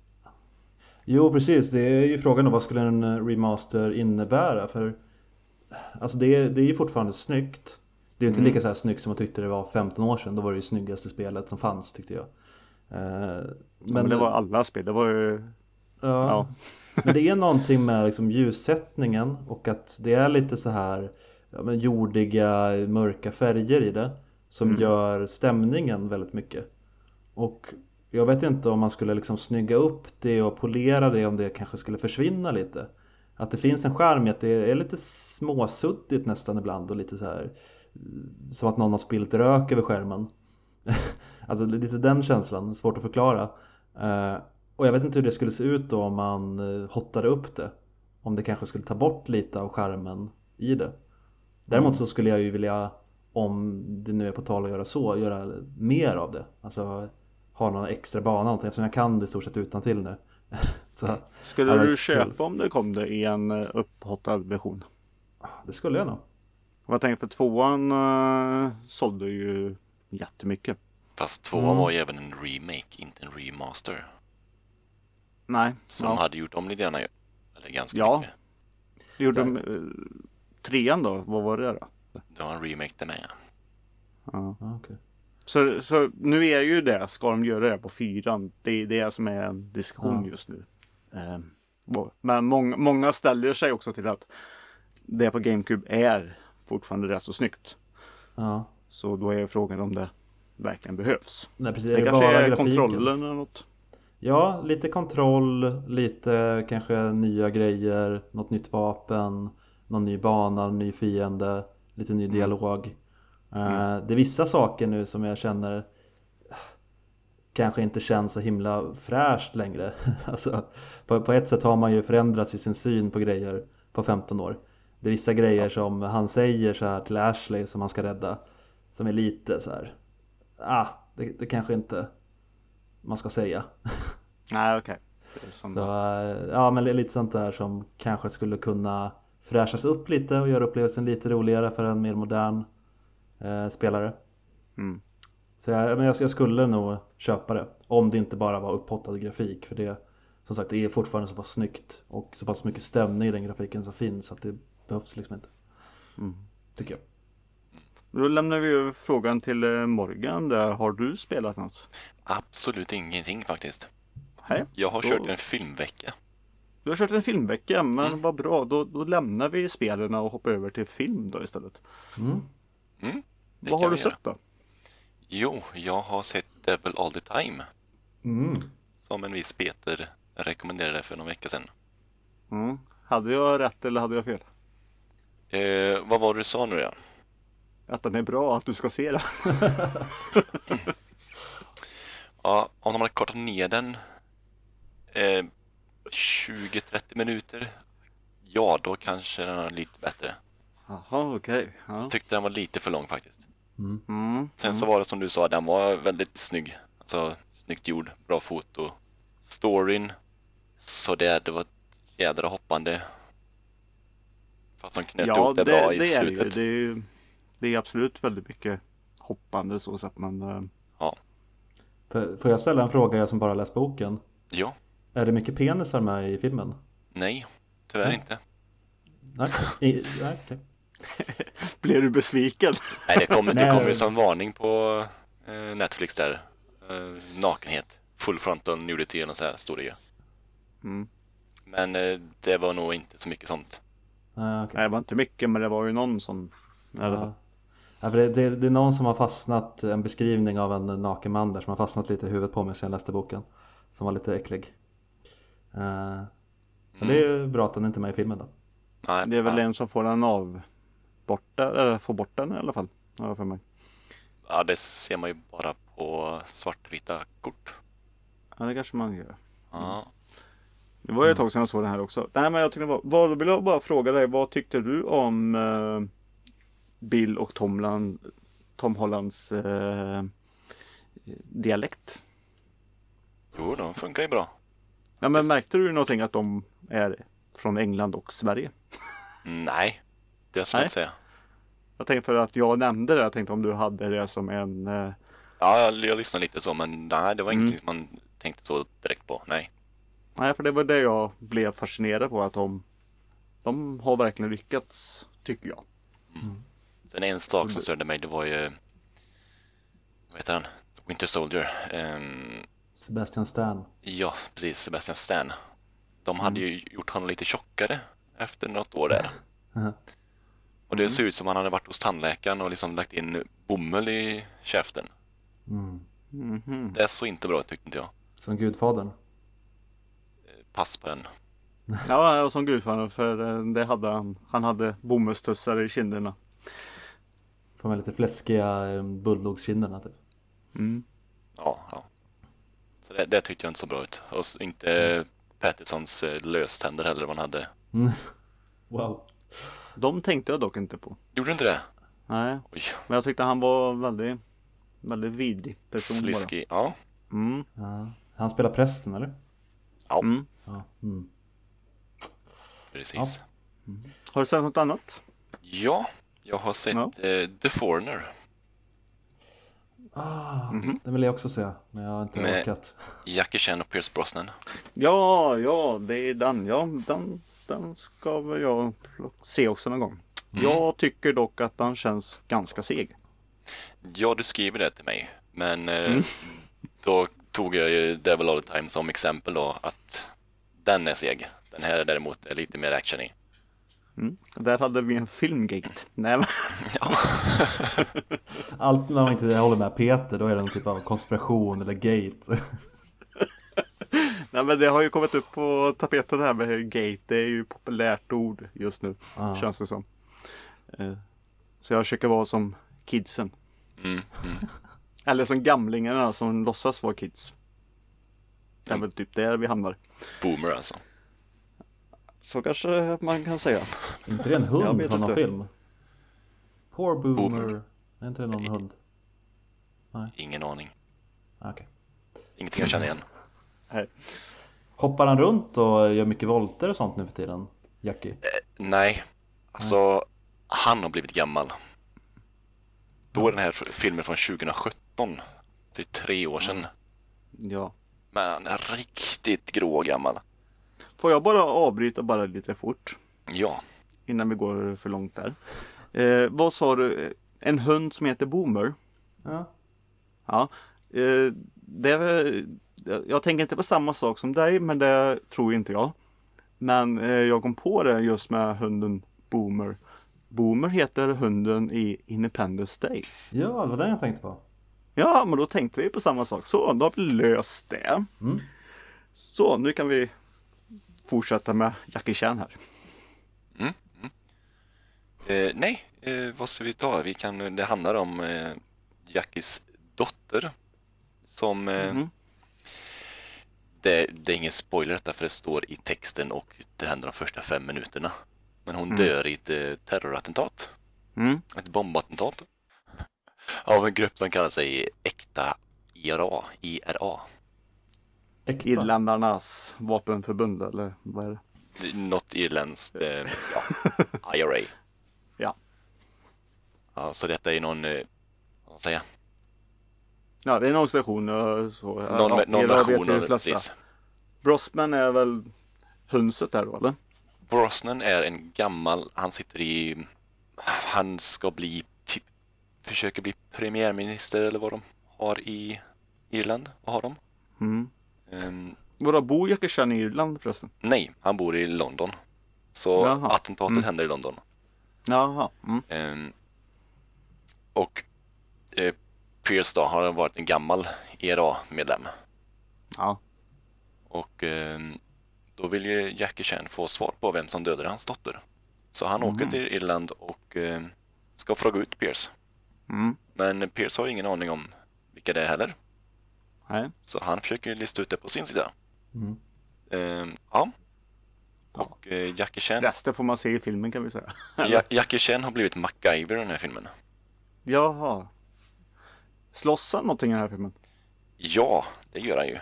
Jo precis, det är ju frågan om vad skulle en eh, remaster innebära för Alltså det, är- det är ju fortfarande snyggt Det är inte Mm. lika så här snyggt som jag tyckte det var 15 år sedan Då var det ju snyggaste spelet som fanns tyckte jag Eh, Men, men det var alla spel. Det var ju ja, ja. Men det är någonting med liksom ljussättningen och att det är lite så här ja, men jordiga, mörka färger i det Som Mm. gör stämningen väldigt mycket Och jag vet inte om man skulle liksom snygga upp det och polera det om det kanske skulle försvinna lite att det finns en charm i att det är lite småsuddigt nästan ibland och lite så här Som att någon har spillt rök över skärmen. Alltså lite den känslan, svårt att förklara. Eh, och jag vet inte hur det skulle se ut då om man eh, hottade upp det. Om det kanske skulle ta bort lite av charmen i det. Däremot så skulle jag ju vilja Om det nu är på tal att göra så, göra mer av det. Alltså ha någon extra bana någonting. Eftersom jag kan det i stort sett utan till nu. Så Skulle Ja, du kul. köpa om det kom det i en eh, upphottad version? det skulle jag nog Jag tänker för tvåan uh, sålde ju jättemycket. Fast tvåan Mm. var ju även en remake, inte en remaster. Nej, Så de ja. hade gjort om lite grann. Eller ganska Ja. mycket. det gjorde de, eh, trean då, vad var det då? Det var en remake det med. Ja. ja, okej. Så, så nu är ju det, ska de göra det på fyran? Det är det som är en diskussion Ja. just nu. Eh, men många, många ställer sig också till att det på GameCube är fortfarande rätt så snyggt. Ja, Så då är frågan om det verkligen behövs. Nej, precis. Det, Är kanske är grafiken? kontrollen eller något. Ja, lite kontroll, lite kanske nya grejer, något nytt vapen, någon ny bana, ny fiende, lite ny dialog. Eh, Det är vissa saker nu som jag känner eh, kanske inte känns så himla fräscht längre. alltså, på, på ett sätt har man ju förändrats i sin syn på grejer på 15 år. Det är vissa grejer som han säger så här till Ashley som han ska rädda som är lite så här. Ah, det, det kanske inte man ska säga. Nej okej. Som- Så, eh, ja men det är lite sånt där som kanske skulle kunna fräschas upp lite och göra upplevelsen lite roligare för en mer modern eh, spelare. Mm. Så jag, men jag, jag skulle nog köpa det om det inte bara var upphottad grafik för det som sagt det är fortfarande så pass snyggt och så pass mycket stämning i den grafiken som finns att det behövs liksom inte. Mm. Tycker jag. Då lämnar vi över frågan till eh, Morgan där. Har du spelat något? Absolut ingenting faktiskt. Nej. Jag har Då- kört en filmvecka. Du har kört en filmvecka men Mm. vad bra. Då, då lämnar vi spelen och hoppar över till film då istället. Mm. Mm, det vad har du sett då? Jo, jag har sett Devil All the Time. Mm. Som en viss Peter rekommenderade för någon vecka sedan. Mm. Hade jag rätt eller hade jag fel? Eh, vad var det du sa nu ja? Att den är bra, att du ska se den. Ja, om de hade kortat ner den eh, 20-30 minuter. Ja, då kanske den är lite bättre. Jaha, okej. Ja. Jag tyckte den var lite för lång faktiskt. Mm. Sen så var det som du sa, den var väldigt snygg. Alltså snyggt gjord, bra foto. Storyn, så det, det var ett jädra hoppande. Fast de knöt Ja, ihop det, det, det, bra i är det ju. slutet. Det är, ju- det är absolut väldigt mycket hoppande så sett men eh, Får får jag ställa en fråga som bara läst boken? Ja, Är det mycket penisar med i filmen? nej, tyvärr Mm. inte. Nej, I, nej okej. Blir du besviken? Nej, det kommer det Nej. kom ju som varning på eh, Netflix där. Eh, nakenhet. Full frontal nudity och så här stod det ju. Mm. Men eh, det var nog inte så mycket sånt. Nej, okej. Nej, det var inte mycket men det var ju någon som... Ja. Det, det, det är någon som har fastnat, en beskrivning av en naken man där som har fastnat lite i huvudet på mig sedan jag läste boken. Som var lite äcklig. Eh, Men det är ju bra att den inte är med i filmen då. Nej, Det är väl ja, en som får den av borta, eller får bort den i alla fall. jag för mig. ja, det ser man ju bara på svartvita kort. Ja, det kanske man gör. Ja. Det var ju ett tag sedan jag såg den här också. Nej men jag tyckte var, vad, vill jag bara fråga dig, vad tyckte du om eh, Bill och Tom, Land, Tom Hollands eh, dialekt? Jo, de funkar ju bra. Ja men märkte du någonting att de är från England och Sverige? Nej, det ska jag inte säga. Jag tänkte för att jag nämnde det, jag tänkte om du hade det som en eh, Ja, jag, jag lyssnade lite så, men nej, det var Mm. ingenting som man tänkte så direkt på. Nej. Nej för det var det jag blev fascinerad på att de De har verkligen lyckats tycker jag. Sen en sak som störde mig, det var ju... Vad heter han? Winter Soldier. Ehm, Sebastian Stan. ja, precis. Sebastian Stan. De hade ju gjort honom lite tjockare efter något år där. Mhm. Och det ser ut som han hade varit hos tandläkaren och liksom lagt in bomull i käften. Mm. Mhm. Det såg inte bra ut tyckte inte jag. Som Gudfadern. Pass på den. Ja, jag som gudfadern för eh, det hade han. Han hade bomullstussar i kinderna. Får med lite fläskiga eh, bulldogkinderna typ. Mm. Ja, ja. Så det, det tyckte jag inte så bra ut. Och inte Pattisons eh, löständer heller han hade. Mm. Wow. De tänkte jag dock inte på. Gjorde du inte det? Nej, Oj, men jag tyckte han var väldigt Väldigt vidrig person bara. sliskig. Ja. Mm. Ja. Han spelar prästen eller? Ja, Mm. Ja. Mm. precis. Har du sett något annat? Ja, jag har sett Ja. eh, The Foreigner. Ah, Mhm. Den vill jag också se, men jag har inte Med- orkat. Jackie Chan och Pierce Brosnan. Ja, ja, det är den. Ja, den, den ska väl jag se också någon gång. Mm. Jag tycker dock att den känns ganska seg. Ja, du skriver det till mig. Men eh, Mm. då tog jag ju Devil All The Time som exempel då att den är seg. Den här är däremot är lite mer action i. Mm. Där hade vi en filmgate. Nej, men, Allt när man inte håller med Peter, då är det någon typ av konspiration eller gate. Nej, men det har ju kommit upp på tapeten här med gate. Det är ju populärt ord just nu. Ja. Känns det som. Eh, Så jag försöker vara som kidsen. Mm, mm. Eller som gamlingarna som låtsas vara kids. Det är Mm. väl typ där vi hamnar. Boomer alltså. Så kanske man kan säga. inte det en hund från någon inte. film? Poor boomer. Boomer. Är inte det någon hund? Ingen aning. Ah, Okej. Ingenting jag känner igen. Nej. Hoppar han runt och gör mycket volter och sånt nu för tiden? Jackie? Nej, alltså han har blivit gammal. Då är den här filmen från 2017. Det är tre år sedan. Ja. Men han är riktigt grå och gammal. Får jag bara avbryta bara lite fort Ja, innan vi går för långt där. Eh, vad sa du? En hund som heter Boomer? Ja. Ja. Eh, det jag, jag tänker inte på samma sak som dig, men det tror inte jag. Men eh, jag kom på det just med hunden Boomer. Boomer heter hunden i Independence Day. Ja, det var den jag tänkte på. Ja, men då tänkte vi på samma sak. Så, då har vi löst det. Mm. Så, nu kan vi fortsätta med Jackie Chan här. eh, nej, eh, vad ska vi ta? Vi kan, det handlar om eh, Jackies dotter. Som, eh, Mhm. Det, det är ingen spoiler detta för det står i texten och det händer de första fem minuterna. Men hon Mm. dör i ett eh, terrorattentat. Mm. Ett bombattentat. Av en grupp som kallar sig Äkta IRA. IRA. Äkta. Irländarnas vapenförbund eller vad är det? Något irländskt, eh, ja, IRA. Ja. Ja, så detta är någon, eh, vad ska jag säga, Ja, det är någon station eh, så. någon, ja, någon version av precis. Brosman är väl hönset där då eller? Brosnan är en gammal, han sitter i, han ska bli, typ, försöker bli premiärminister eller vad de har i Irland. Vad har de? Mm. Ehm, Vadå, bor Jackie i Irland förresten? nej, han bor i London. Så Jaha. attentatet Mm. händer i London. Jaha. Mm. Ehm, och eh, Pierce då har varit en gammal ERA-medlem. Ja. Och ehm, då vill ju Jackie Chan få svar på vem som dödade hans dotter. Så han åker Mhm. till Irland och ehm, ska fråga ut Pierce. Mm. Men Pierce har ju ingen aning om vilka det är heller. Nej. Så han försöker lista ut det på sin sida. Mm. Eh, ja. Och eh, Jackie Chan. Resten får man se i filmen kan vi säga. Ja, Jackie Chan har blivit MacGyver i den här filmen. Jaha. Slåss han någonting i den här filmen? Ja, det gör han ju.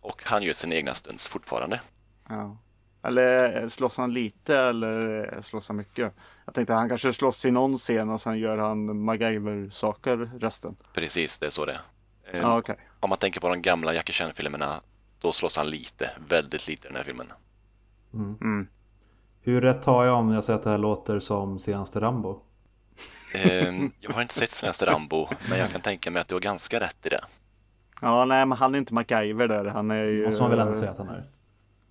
Och han gör sina egna stunts fortfarande. Ja. Eller slåss han lite eller slåss han mycket? Jag tänkte han kanske slåss i någon scen och sen gör han MacGyver-saker resten. Precis, det är så det är. Eh, Ja, okej. Om man tänker på de gamla Jackie Chan-filmerna, då slåss han lite, väldigt lite i den här filmen. Mm. Hur rätt har jag om jag säger att det här låter som senaste Rambo? Eh, jag har inte sett senaste Rambo, men jag kan tänka mig att du har ganska rätt i det. Ja, nej, men han är inte MacGyver där. Han är ju... Måste man väl ändå säga att han är?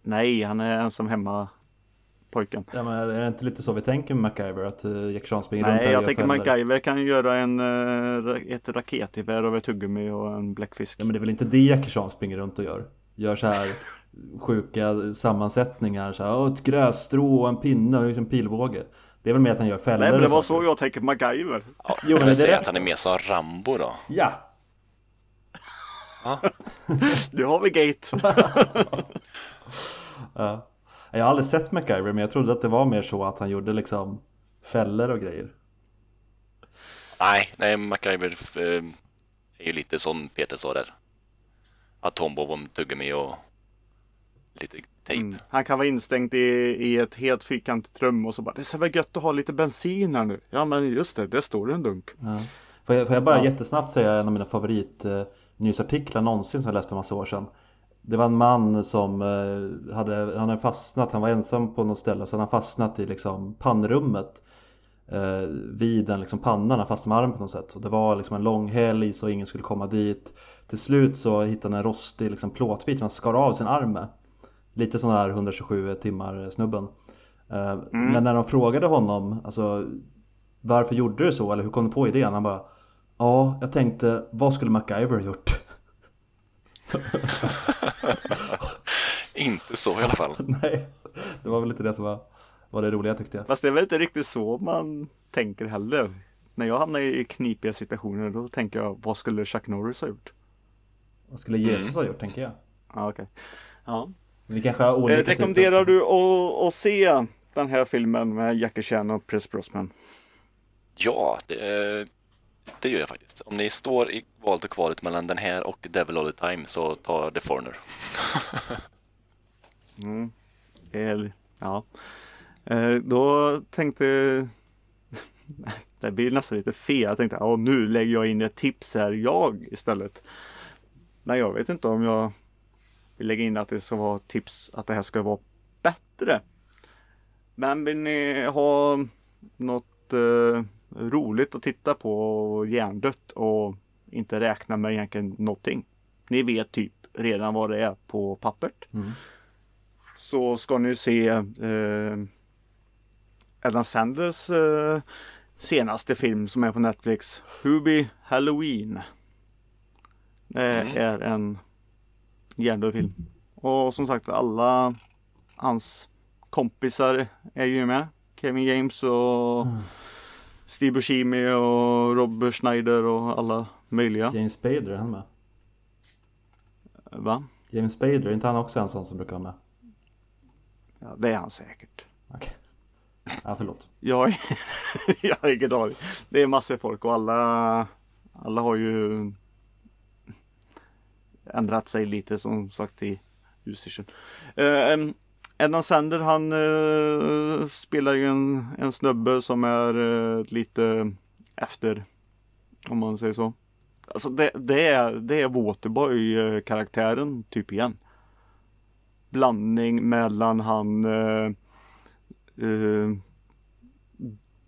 Nej, han är ensam hemma pojken. Ja, men är det inte lite så vi tänker med MacGyver? Att uh, Jack Chan springer runt här Nej, jag tänker? MacGyver kan göra en, eh, ett raketgevär av ett tuggummi och en bläckfisk. Ja, men det är väl inte det Jackie Chan springer runt och gör? Gör så här sjuka sammansättningar, så här, "Åh, ett grässtrå och en pinne och en pilbåge. Det är väl mer att han gör fällor Nej, men det var så jag tänker på MacGyver. Ja, Jo, men säga att han är mer som Rambo då. Ja! Ja, Nu har vi Gate. ja. Jag har aldrig sett MacGyver men jag trodde att det var mer så att han gjorde liksom fällor och grejer. nej, nej, MacGyver eh, är ju lite som Peter sa där. Atombomb, om tuggummi och lite tejp. Mm. Han kan vara instängd i, i ett helt fyrkantigt rum och så bara Det så väl gött att ha lite bensin här nu. Ja men just det, det står en dunk. Ja. Får, jag, får jag bara Ja. jättesnabbt säga en av mina favorit eh, någonsin som jag läste för massa år sedan. Det var en man som eh, hade, han hade fastnat, han var ensam på något ställe så han hade fastnat i liksom pannrummet eh, vid en liksom pannan, han fastnade med armen på något sätt. Och det var liksom en lång helg så ingen skulle komma dit. Till slut så hittade han en rostig liksom plåtbit som han skar av sin arm med. Lite sån här 127 timmar snubben. Eh, Men när de frågade honom, alltså varför gjorde du så eller hur kom du på idén? Han bara Ja, jag tänkte vad skulle MacGyver ha gjort? Inte så i alla fall. Nej, det var väl lite det som var, var det roliga tyckte jag. Fast det är väl inte riktigt så man tänker heller. När jag hamnar i knipiga situationer då tänker jag vad skulle Chuck Norris ha gjort? Vad skulle Jesus ha gjort tänker jag. Ja okej. Ja. Vi kanske har olika Eh, rekommenderar typer. du att, att se den här filmen med Jackie Chan och Chris Brosnan? Ja, det, det gör jag faktiskt. Om ni står i valet och kvalet mellan den här och Devil All The Time så ta The Foreigner. Mm. Eller, ja. Eh, då tänkte Det blir nästan lite fel. Jag tänkte ja, nu lägger jag in ett tips här jag istället. Men jag vet inte om jag vill lägga in att det ska vara tips att det här ska vara bättre. Men vill ni ha något eh, roligt att titta på och hjärndött och inte räkna med egentligen någonting. Ni vet typ redan vad det är på pappret Mm. så ska ni se eh, Adam Sanders eh, senaste film som är på Netflix. Hubie Halloween. Det Mm. är en hjärndöd film. Och som sagt alla hans kompisar är ju med. Kevin James och Mm. Steve Buscemi och Rob Schneider och alla möjliga. James Spader är han med? Va? James Spader, är inte han också en sån som brukar vara med? Ja, det är han säkert. Okej. Ja, förlåt. Jag, jag har ingen aning. Det är massor folk och alla, alla har ju ändrat sig lite som sagt i utstyrseln. Uh, eh, Edna Sander han eh, spelar ju en, en snubbe som är eh, lite efter om man säger så. Alltså det, det är, det är Waterboy karaktären typ igen. Blandning mellan han eh, eh,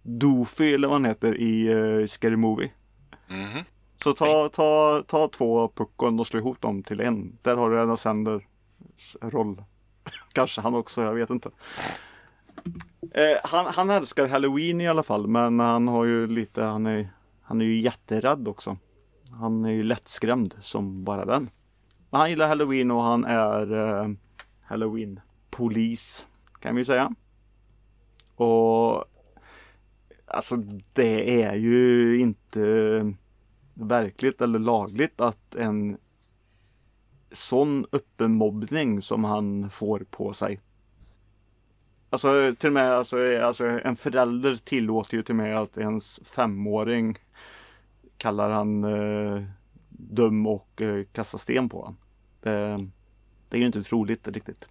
Doofy eller vad han heter i uh, Scary Movie. Mhm. Så ta, ta, ta två puckon och slå ihop dem till en. Där har du Adam Sanders roll. Kanske han också, jag vet inte. Eh, han, han älskar Halloween i alla fall, men han har ju lite, han är, han är ju jätterädd också. Han är ju lättskrämd som bara den. Men han gillar Halloween och han är eh, Halloween-polis, kan vi säga. Och Alltså det är ju inte verkligt eller lagligt att en sån öppen mobbning som han får på sig. Alltså till och med alltså, alltså, en förälder tillåter ju till och med att ens femåring kallar han eh, dum och eh, kastar sten på honom. Det, det är ju inte troligt riktigt.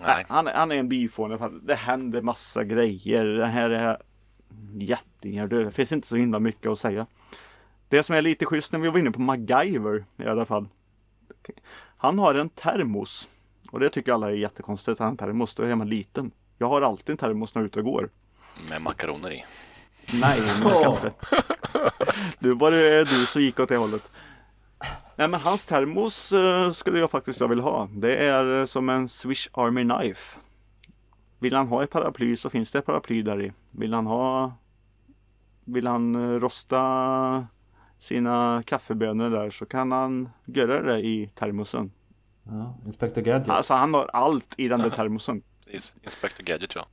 Nej. Han, han är en byfåne. Det händer massa grejer. Det här jättehjärndöd. Det finns inte så himla mycket att säga. Det som är lite schysst när vi var inne på MacGyver i alla fall. Han har en termos. Och det tycker alla är jättekonstigt. att Han har en termos. Då är man liten. Jag har alltid en termos när jag är ute och går. Med makaroner i. Nej, med kaffe. Du var det du som gick åt det hållet. Nej men hans termos eh, skulle jag faktiskt jag vilja ha. Det är eh, som en Swish Army Knife. Vill han ha ett paraply så finns det ett paraply där i. Vill han ha Vill han eh, rosta sina kaffebönor där så kan han göra det i termosen. Ja, Inspector Gadget. Alltså han har allt i den där termosen. Inspector Gadget ja.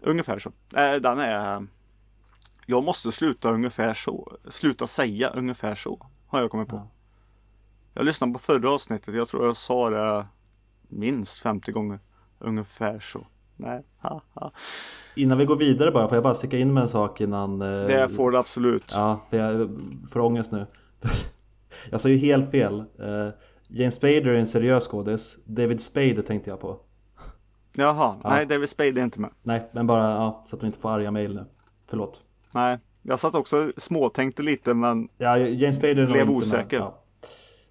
Ungefär så. Eh, den är Jag måste sluta ungefär så. Sluta säga ungefär så. Har jag kommit på. Ja. Jag lyssnade på förra avsnittet. Jag tror jag sa det minst 50 gånger. Ungefär så. Nej, ha, ha. Innan vi går vidare bara, får jag bara sticka in med en sak innan eh, Det får du absolut. Ja, för jag får ångest nu Jag sa ju helt fel eh, James Spader är en seriös skådis David Spade tänkte jag på Jaha, nej David Spade är inte med. Nej, men bara ja, så att vi inte får arga mejl nu Förlåt Nej, jag satt också småtänkte lite men Ja, James Spader Blev med. osäker. Ja.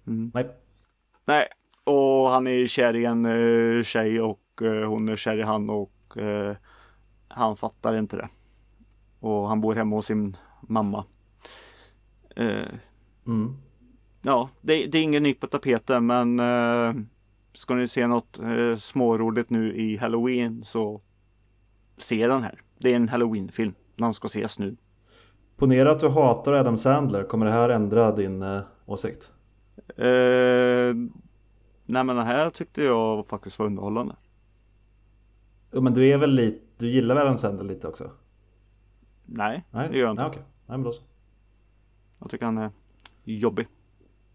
Mm. Nej, nej. Och han är kär i en uh, tjej och hon är kär i han och eh, han fattar inte det. Och han bor hemma hos sin mamma. Eh, mm. Ja, det, det är ingen nytt på tapeten men eh, ska ni se något eh, småroligt nu i Halloween så se den här. Det är en Halloween-film. Den ska ses nu. Ponera att du hatar Adam Sandler, kommer det här ändra din eh, åsikt? Eh, nej men den här tyckte jag faktiskt var underhållande. Men du är väl lite, du gillar väl Adam Sandler lite också? Nej, Nej, det gör jag inte. Nej, okej. Nej men då så Jag tycker han är jobbig.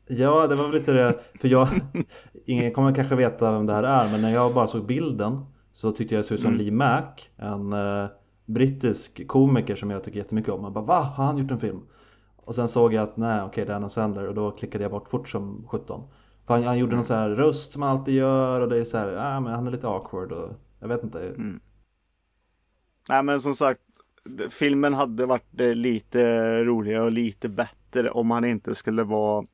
Ja, det var väl lite det. För jag, ingen kommer kanske veta vem det här är, men när jag bara såg bilden så tyckte jag det såg ut som Mm. Lee Mack, en eh, brittisk komiker som jag tycker jättemycket om. Jag bara va? Har han gjort en film? Och sen såg jag att nej, okej det är Adam Sandler och då klickade jag bort fort som 17. För han, han gjorde någon så här röst som han alltid gör och det är så här, ja men han är lite awkward och jag vet inte. Mm. Nej men som sagt, filmen hade varit eh, lite roligare och lite bättre om han inte skulle vara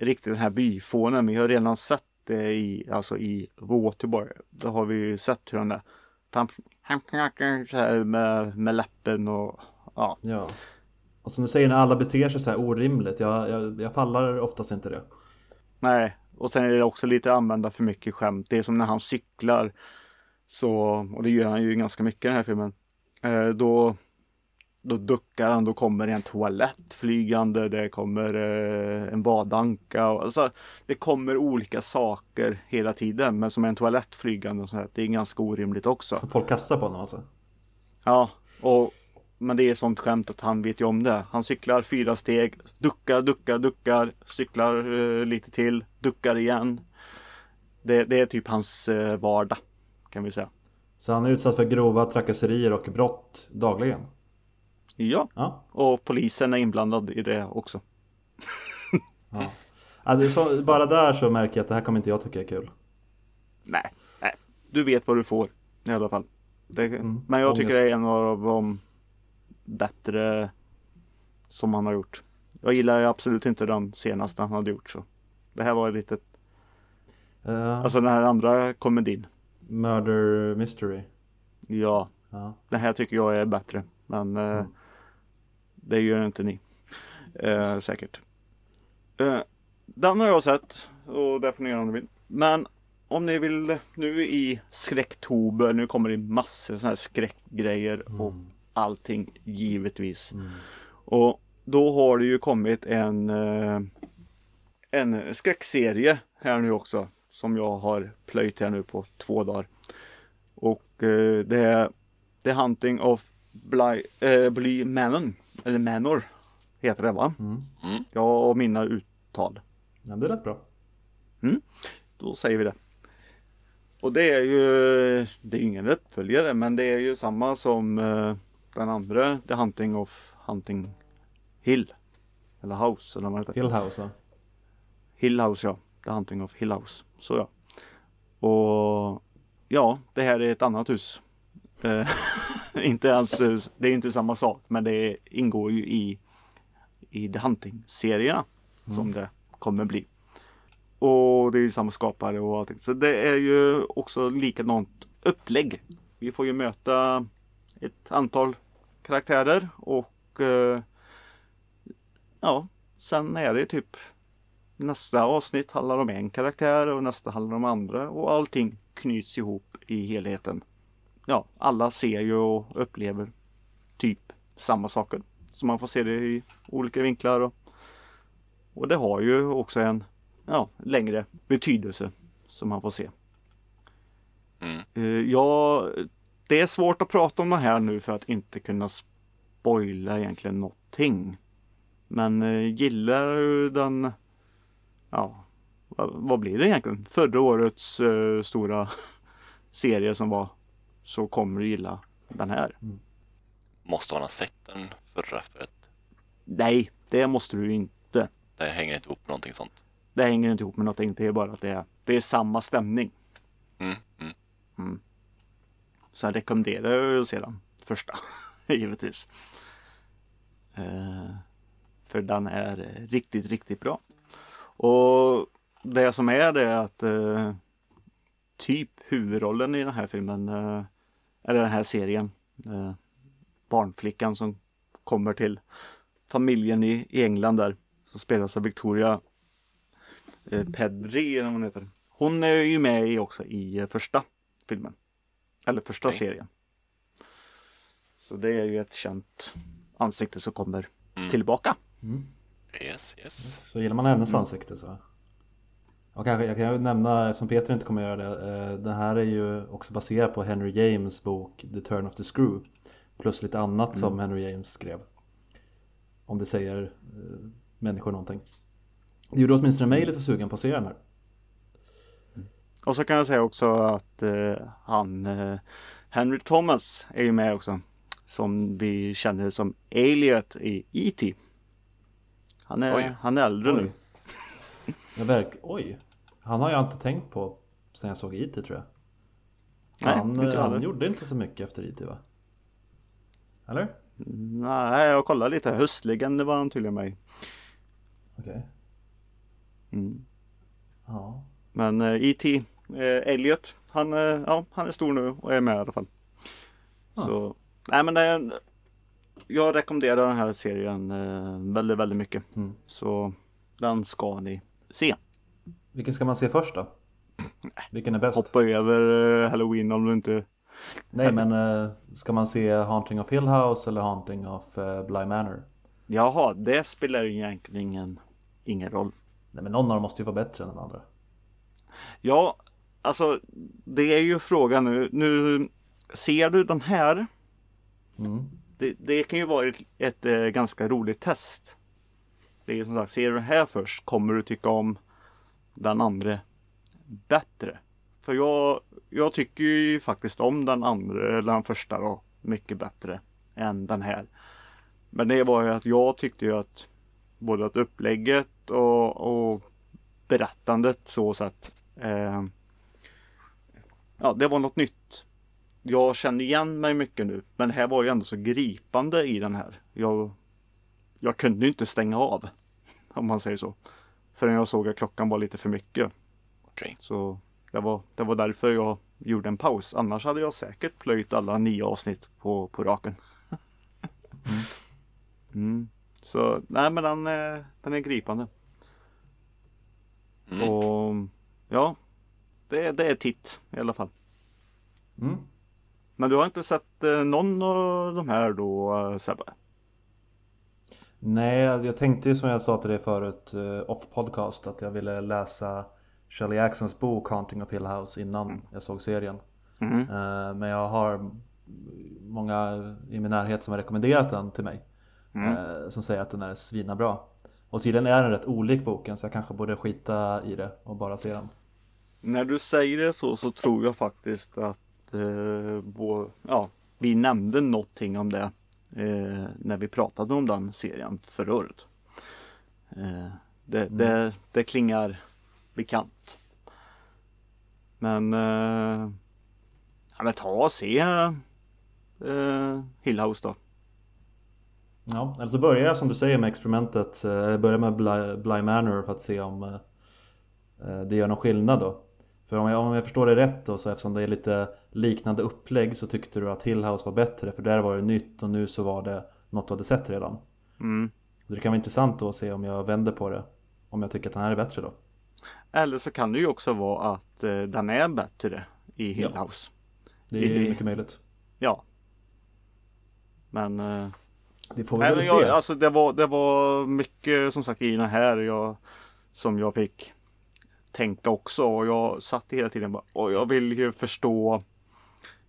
riktigt den här byfånen. Vi har redan sett det i, alltså i Waterboy. Då har vi ju sett hur han är. Han, han knackar så här med, med läppen och ja. Ja. Och som du säger, när alla beter sig så här orimligt, jag, jag, jag pallar oftast inte det. Nej, och sen är det också lite använda för mycket skämt. Det är som när han cyklar. Så, och det gör han ju ganska mycket i den här filmen. Eh, då, då duckar han, då kommer en toalett flygande, det kommer eh, en badanka. Och, alltså, det kommer olika saker hela tiden. Men som en toalett flygande och så här, det är ganska orimligt också. Som folk kastar på honom alltså. Ja, och, men det är sånt skämt att han vet ju om det. Han cyklar fyra steg, duckar, duckar, duckar, cyklar eh, lite till, duckar igen. Det, det är typ hans eh, vardag kan vi säga. Så han är utsatt för grova trakasserier och brott dagligen. Ja, Ja, och polisen är inblandad i det också. ja. Alltså, så, bara där så märker jag att det här kommer inte jag tycka är kul. Nej, nej, du vet vad du får i alla fall. Det, Mm, men jag tycker ångest. det är en av de bättre som han har gjort. Jag gillar absolut inte den senaste han hade gjort så. Det här var lite, Uh, alltså den här andra komedin. Murder Mystery. Ja, Ja. den här tycker jag är bättre. Men eh, Mm. det gör inte ni. Eh, säkert. Eh, den har jag sett och det får ni göra om ni vill. Men om ni vill nu i skräcktober, nu kommer det massor sådana här skräckgrejer och allting givetvis. Mm. Och då har det ju kommit en eh, en skräckserie här nu också som jag har plöjt här nu på två dagar. Och eh, det är The Hunting of Bly, eh, Bly Manor, eller Manor heter det va? Mm. Ja, och mina ut, tal. Ja, det är rätt bra. Då säger vi det. Och det är ju, det är ingen uppföljare men det är ju samma som eh, den andra The Hunting of Hunting Hill. Eller House eller vad det heter. Hill House va? Hill House ja. The Hunting of Hill House. Så ja. Och ja, det här är ett annat hus. Eh, inte ens, det är inte samma sak men det ingår ju i, i The Hunting-serierna som det kommer bli. Och det är ju samma skapare och allting. Så det är ju också likadant upplägg. Vi får ju möta ett antal karaktärer och eh, ja, sen är det typ nästa avsnitt handlar om en karaktär och nästa handlar om andra och allting knyts ihop i helheten. Ja, alla ser ju och upplever typ samma saker. Så man får se det i olika vinklar och, och det har ju också en ja, längre betydelse som man får se. Mm. Eh, ja, det är svårt att prata om det här nu för att inte kunna spoila egentligen någonting. Men eh, gillar du den, ja, vad, vad blir det egentligen? Förra årets eh, stora serie som var så kommer du gilla den här. Måste man ha sett den förra för att Nej, det måste du inte. det hänger inte ihop med någonting sånt. Det hänger inte ihop med någonting. Det är bara att det är, det är samma stämning. Mm, mm. Så jag rekommenderar att se den första, givetvis. Eh, för den är riktigt, riktigt bra. Och det som är det är att eh, typ huvudrollen i den här filmen, eh, eller den här serien, eh, barnflickan som kommer till familjen i, i England där, som spelas av Victoria eh, Pedri, eller vad hon heter. Hon är ju med i också i eh, första filmen. Eller första Okej. serien. Så det är ju ett känt ansikte som kommer Mm. tillbaka. Yes, yes. Så gillar man hennes ansikte så och kanske, jag kan ju nämna, eftersom Peter inte kommer göra det, eh, den här är ju också baserad på Henry James bok The Turn of the Screw Plus lite annat som Henry James skrev Om det säger eh, människor någonting Det gjorde åtminstone mig lite sugen på att se den här Och så kan jag säga också att eh, han eh, Henry Thomas är ju med också. Som vi känner som Elliot i E.T. Han är, Oj. han är äldre nu. jag verk, Oj! Han har jag inte tänkt på sen jag såg IT tror jag Nej, han, inte eh, han gjorde inte så mycket efter IT va? Eller? Nej, jag kollar lite. Höstlegende var han tydligen med. Okej mm. Ja Men eh, E.T. Eh, Elliot, han, eh, ja, han är stor nu och är med i alla fall. Ja. Så, nej men det är, jag rekommenderar den här serien eh, väldigt, väldigt mycket. Mm. Så den ska ni se. Vilken ska man se först då? Vilken är bäst? Hoppa över eh, Halloween om du inte Nej men eh, ska man se Haunting of Hill House eller Haunting of uh, Bly Manor? Jaha, det spelar ju egentligen ingen, ingen roll. Nej men någon av dem måste ju vara bättre än den andra. Ja, alltså det är ju frågan nu. Nu ser du den här. Mm. Det, det kan ju vara ett, ett ett, ganska roligt test. Det är som sagt, ser du den här först kommer du tycka om den andra bättre. För jag, jag tycker ju faktiskt om den andra, eller den första då, mycket bättre än den här. Men det var ju att jag tyckte ju att både att upplägget och, och berättandet så sett. Eh, ja, det var något nytt. Jag känner igen mig mycket nu, men det här var ju ändå så gripande i den här. Jag, jag kunde ju inte stänga av, om man säger så. Förrän jag såg att klockan var lite för mycket. Okej. Så det var, det var därför jag gjorde en paus. Annars hade jag säkert plöjt alla nio avsnitt på, på raken. mm. Så nej men den, är- den är gripande. Mm. Och ja, det, det är titt i alla fall. Mm. Men du har inte sett eh, någon av de här då eh, Sebbe? Nej, jag tänkte ju som jag sa till dig förut eh, off podcast att jag ville läsa Shirley Jacksons bok Haunting of Hill House innan jag såg serien. Eh, Men jag har många i min närhet som har rekommenderat den till mig. Mm. Som säger att den är svinabra. Och tydligen är den rätt olik boken så jag kanske borde skita i det och bara se den. När du säger det så så tror jag faktiskt att bo, ja, vi nämnde någonting om det eh, när vi pratade om den serien förra året. Eh, det, Mm. det, det klingar bekant. Men, eh, ja, men ta och se eh, Hill House då. Ja, eller så börjar jag som du säger med experimentet, eh, börjar med Bly, Bly Manor för att se om eh, eh, det gör någon skillnad då. För om jag, om jag förstår det rätt då så eftersom det är lite liknande upplägg så tyckte du att Hill House var bättre för där var det nytt och nu så var det något du hade sett redan. Mm. Så det kan vara intressant då att se om jag vänder på det. Om jag tycker att den här är bättre då. Eller så kan det ju också vara att eh, den är bättre i Hill Ja. Det är Det- mycket möjligt. Ja. Men eh, Det får vi Nej, väl se. jag, alltså det var, det var mycket som sagt i den här jag, som jag fick tänka också och jag satt hela tiden bara, och jag vill ju förstå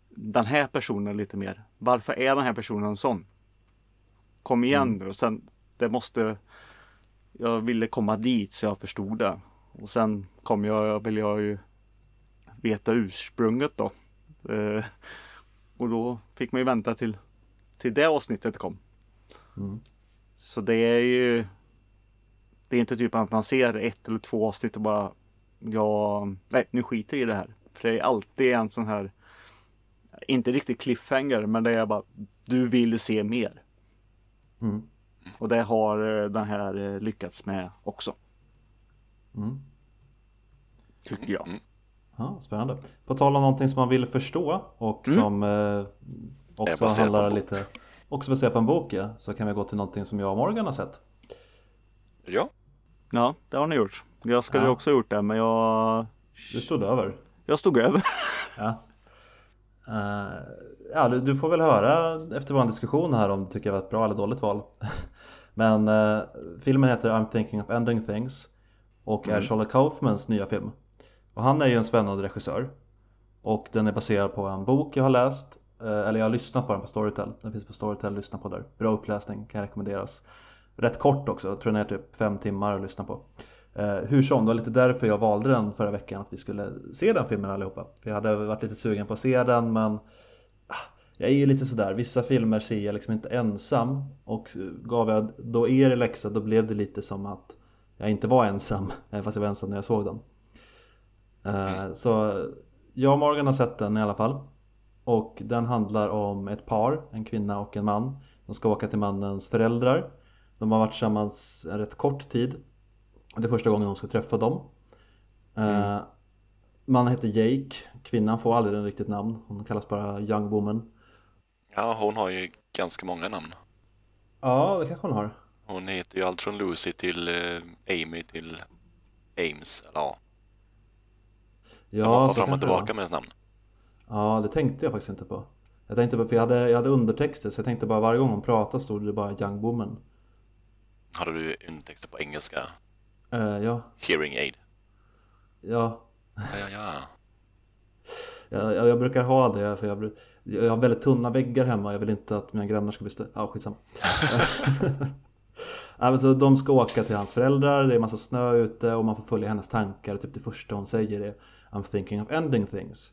den här personen lite mer. Varför är den här personen sån? Kom igen Mm. nu och sen det måste Jag ville komma dit så jag förstod det. Och sen kom jag, vill jag ju veta ursprunget då. Eh, och då fick man ju vänta till, till det avsnittet kom. Mm. Så det är ju Det är inte typ att man ser ett eller två avsnitt och bara Ja, nej nu skiter jag i det här. För det är alltid en sån här Inte riktigt cliffhanger men det är bara Du vill se mer. Mm. Och det har eh, den här eh, lyckats med också. Mm. Tycker jag. Ja, spännande. På tal om någonting som man vill förstå och Mm. som eh, också handlar lite Också baserat på en bok ja, så kan vi gå till någonting som jag och Morgan har sett. Ja, Ja, det har ni gjort. Jag skulle Ja. också ha gjort det men jag Du stod över. Jag stod över. Ja. Eh, ja, du, du får väl höra efter vår diskussion här om du tycker det var ett bra eller dåligt val. Men eh, filmen heter I'm thinking of ending things och är Mm. Charlie Kaufmans nya film. Och han är ju en spännande regissör. Och den är baserad på en bok jag har läst. eh, Eller jag har lyssnat på den på Storytel. Den finns på Storytel, lyssna på där. Bra uppläsning, kan rekommenderas. Rätt kort också, jag tror den är typ fem timmar att lyssna på. Eh, hur som, det var lite därför jag valde den förra veckan att vi skulle se den filmen allihopa. För jag hade varit lite sugen på att se den men ah, jag är ju lite sådär, vissa filmer ser jag liksom inte ensam och gav jag då er läxa då blev det lite som att jag inte var ensam, även fast jag var ensam när jag såg den. Eh, Så jag och Morgan har sett den i alla fall. Och den handlar om ett par, en kvinna och en man. De ska åka till mannens föräldrar. De har varit tillsammans en rätt kort tid. Det är första gången hon ska träffa dem. Eh, Mannen heter Jake, kvinnan får aldrig en riktigt namn. Hon kallas bara Young Woman. ja hon har ju ganska många namn. Ja, det kanske hon har. Hon heter ju allt från Lucy till eh, Amy till Ames. Eller ja, de Ja, hoppar så fram och tillbaka med hennes namn. Ja, det tänkte jag faktiskt inte på. Jag tänkte på, för jag hade, jag hade undertexter så jag tänkte bara varje gång hon pratade stod det bara Young Woman. Hade du undertexter på engelska? Eh, ja, Hearing aid. ja, Ja, ja, ja. jag, jag, brukar ha det för jag, jag har väldigt tunna väggar hemma. Jag vill inte att mina grannar ska bli stö- Ja, skitsamma. ja, men så de ska åka till hans föräldrar, det är massa snö ute och man får följa hennes tankar. Typ det första hon säger är I'm thinking of ending things.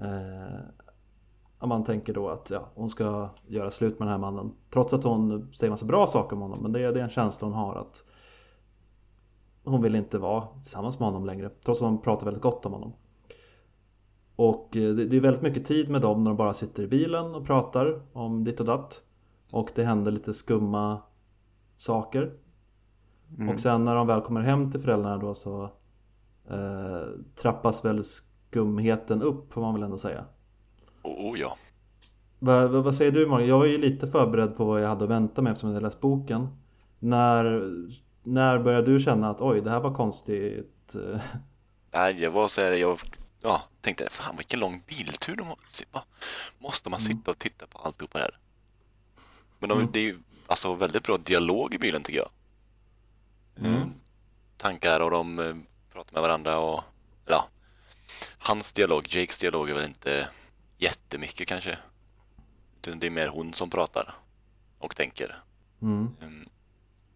Eh, man tänker då att ja, hon ska göra slut med den här mannen. Trots att hon säger massa bra saker om honom. Men det, det är en känsla hon har att hon vill inte vara tillsammans med honom längre. Trots att hon pratar väldigt gott om honom. Och eh, det är väldigt mycket tid med dem när de bara sitter i bilen och pratar om ditt och datt. Och det händer lite skumma saker. Mm. Och sen när de väl kommer hem till föräldrarna då så eh, trappas väl skumheten upp får man väl ändå säga. Oh, ja. Vad, vad, vad säger du Morgan? Jag var ju lite förberedd på vad jag hade att vänta mig eftersom jag hade läst boken. När, när började du känna att oj det här var konstigt? Nej, jag var så här, jag ja, tänkte, fan vilken lång biltur de har. Måste man sitta och titta på alltihopa det här? Men de, Mm. det är ju alltså väldigt bra dialog i bilen tycker jag. Mm. Eh, tankar och de eh, pratar med varandra och ja, hans dialog, Jakes dialog är väl inte jättemycket kanske. Det är mer hon som pratar och tänker. Mm. Mm.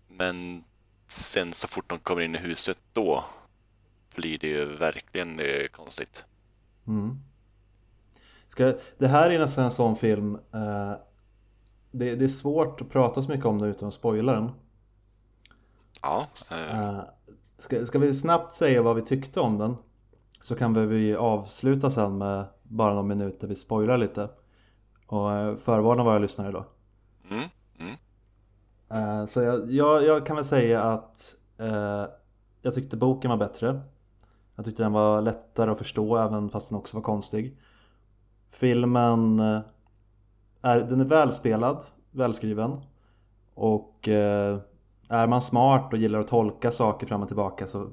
Men sen så fort de kommer in i huset då blir det ju verkligen eh, konstigt. Mm. Ska, det här är nästan en sån film eh, det, det, är svårt att prata så mycket om det utan att spoila den. Ja. Eh. Eh, ska, ska vi snabbt säga vad vi tyckte om den? Så kan vi avsluta sen med bara några minuter vi spoilar lite. Och eh, förvarna våra lyssnare då. Mm. Eh, så jag, jag, jag, kan väl säga att eh, jag tyckte boken var bättre. Jag tyckte den var lättare att förstå även fast den också var konstig. Filmen eh, är, den är välspelad, välskriven och eh, är man smart och gillar att tolka saker fram och tillbaka så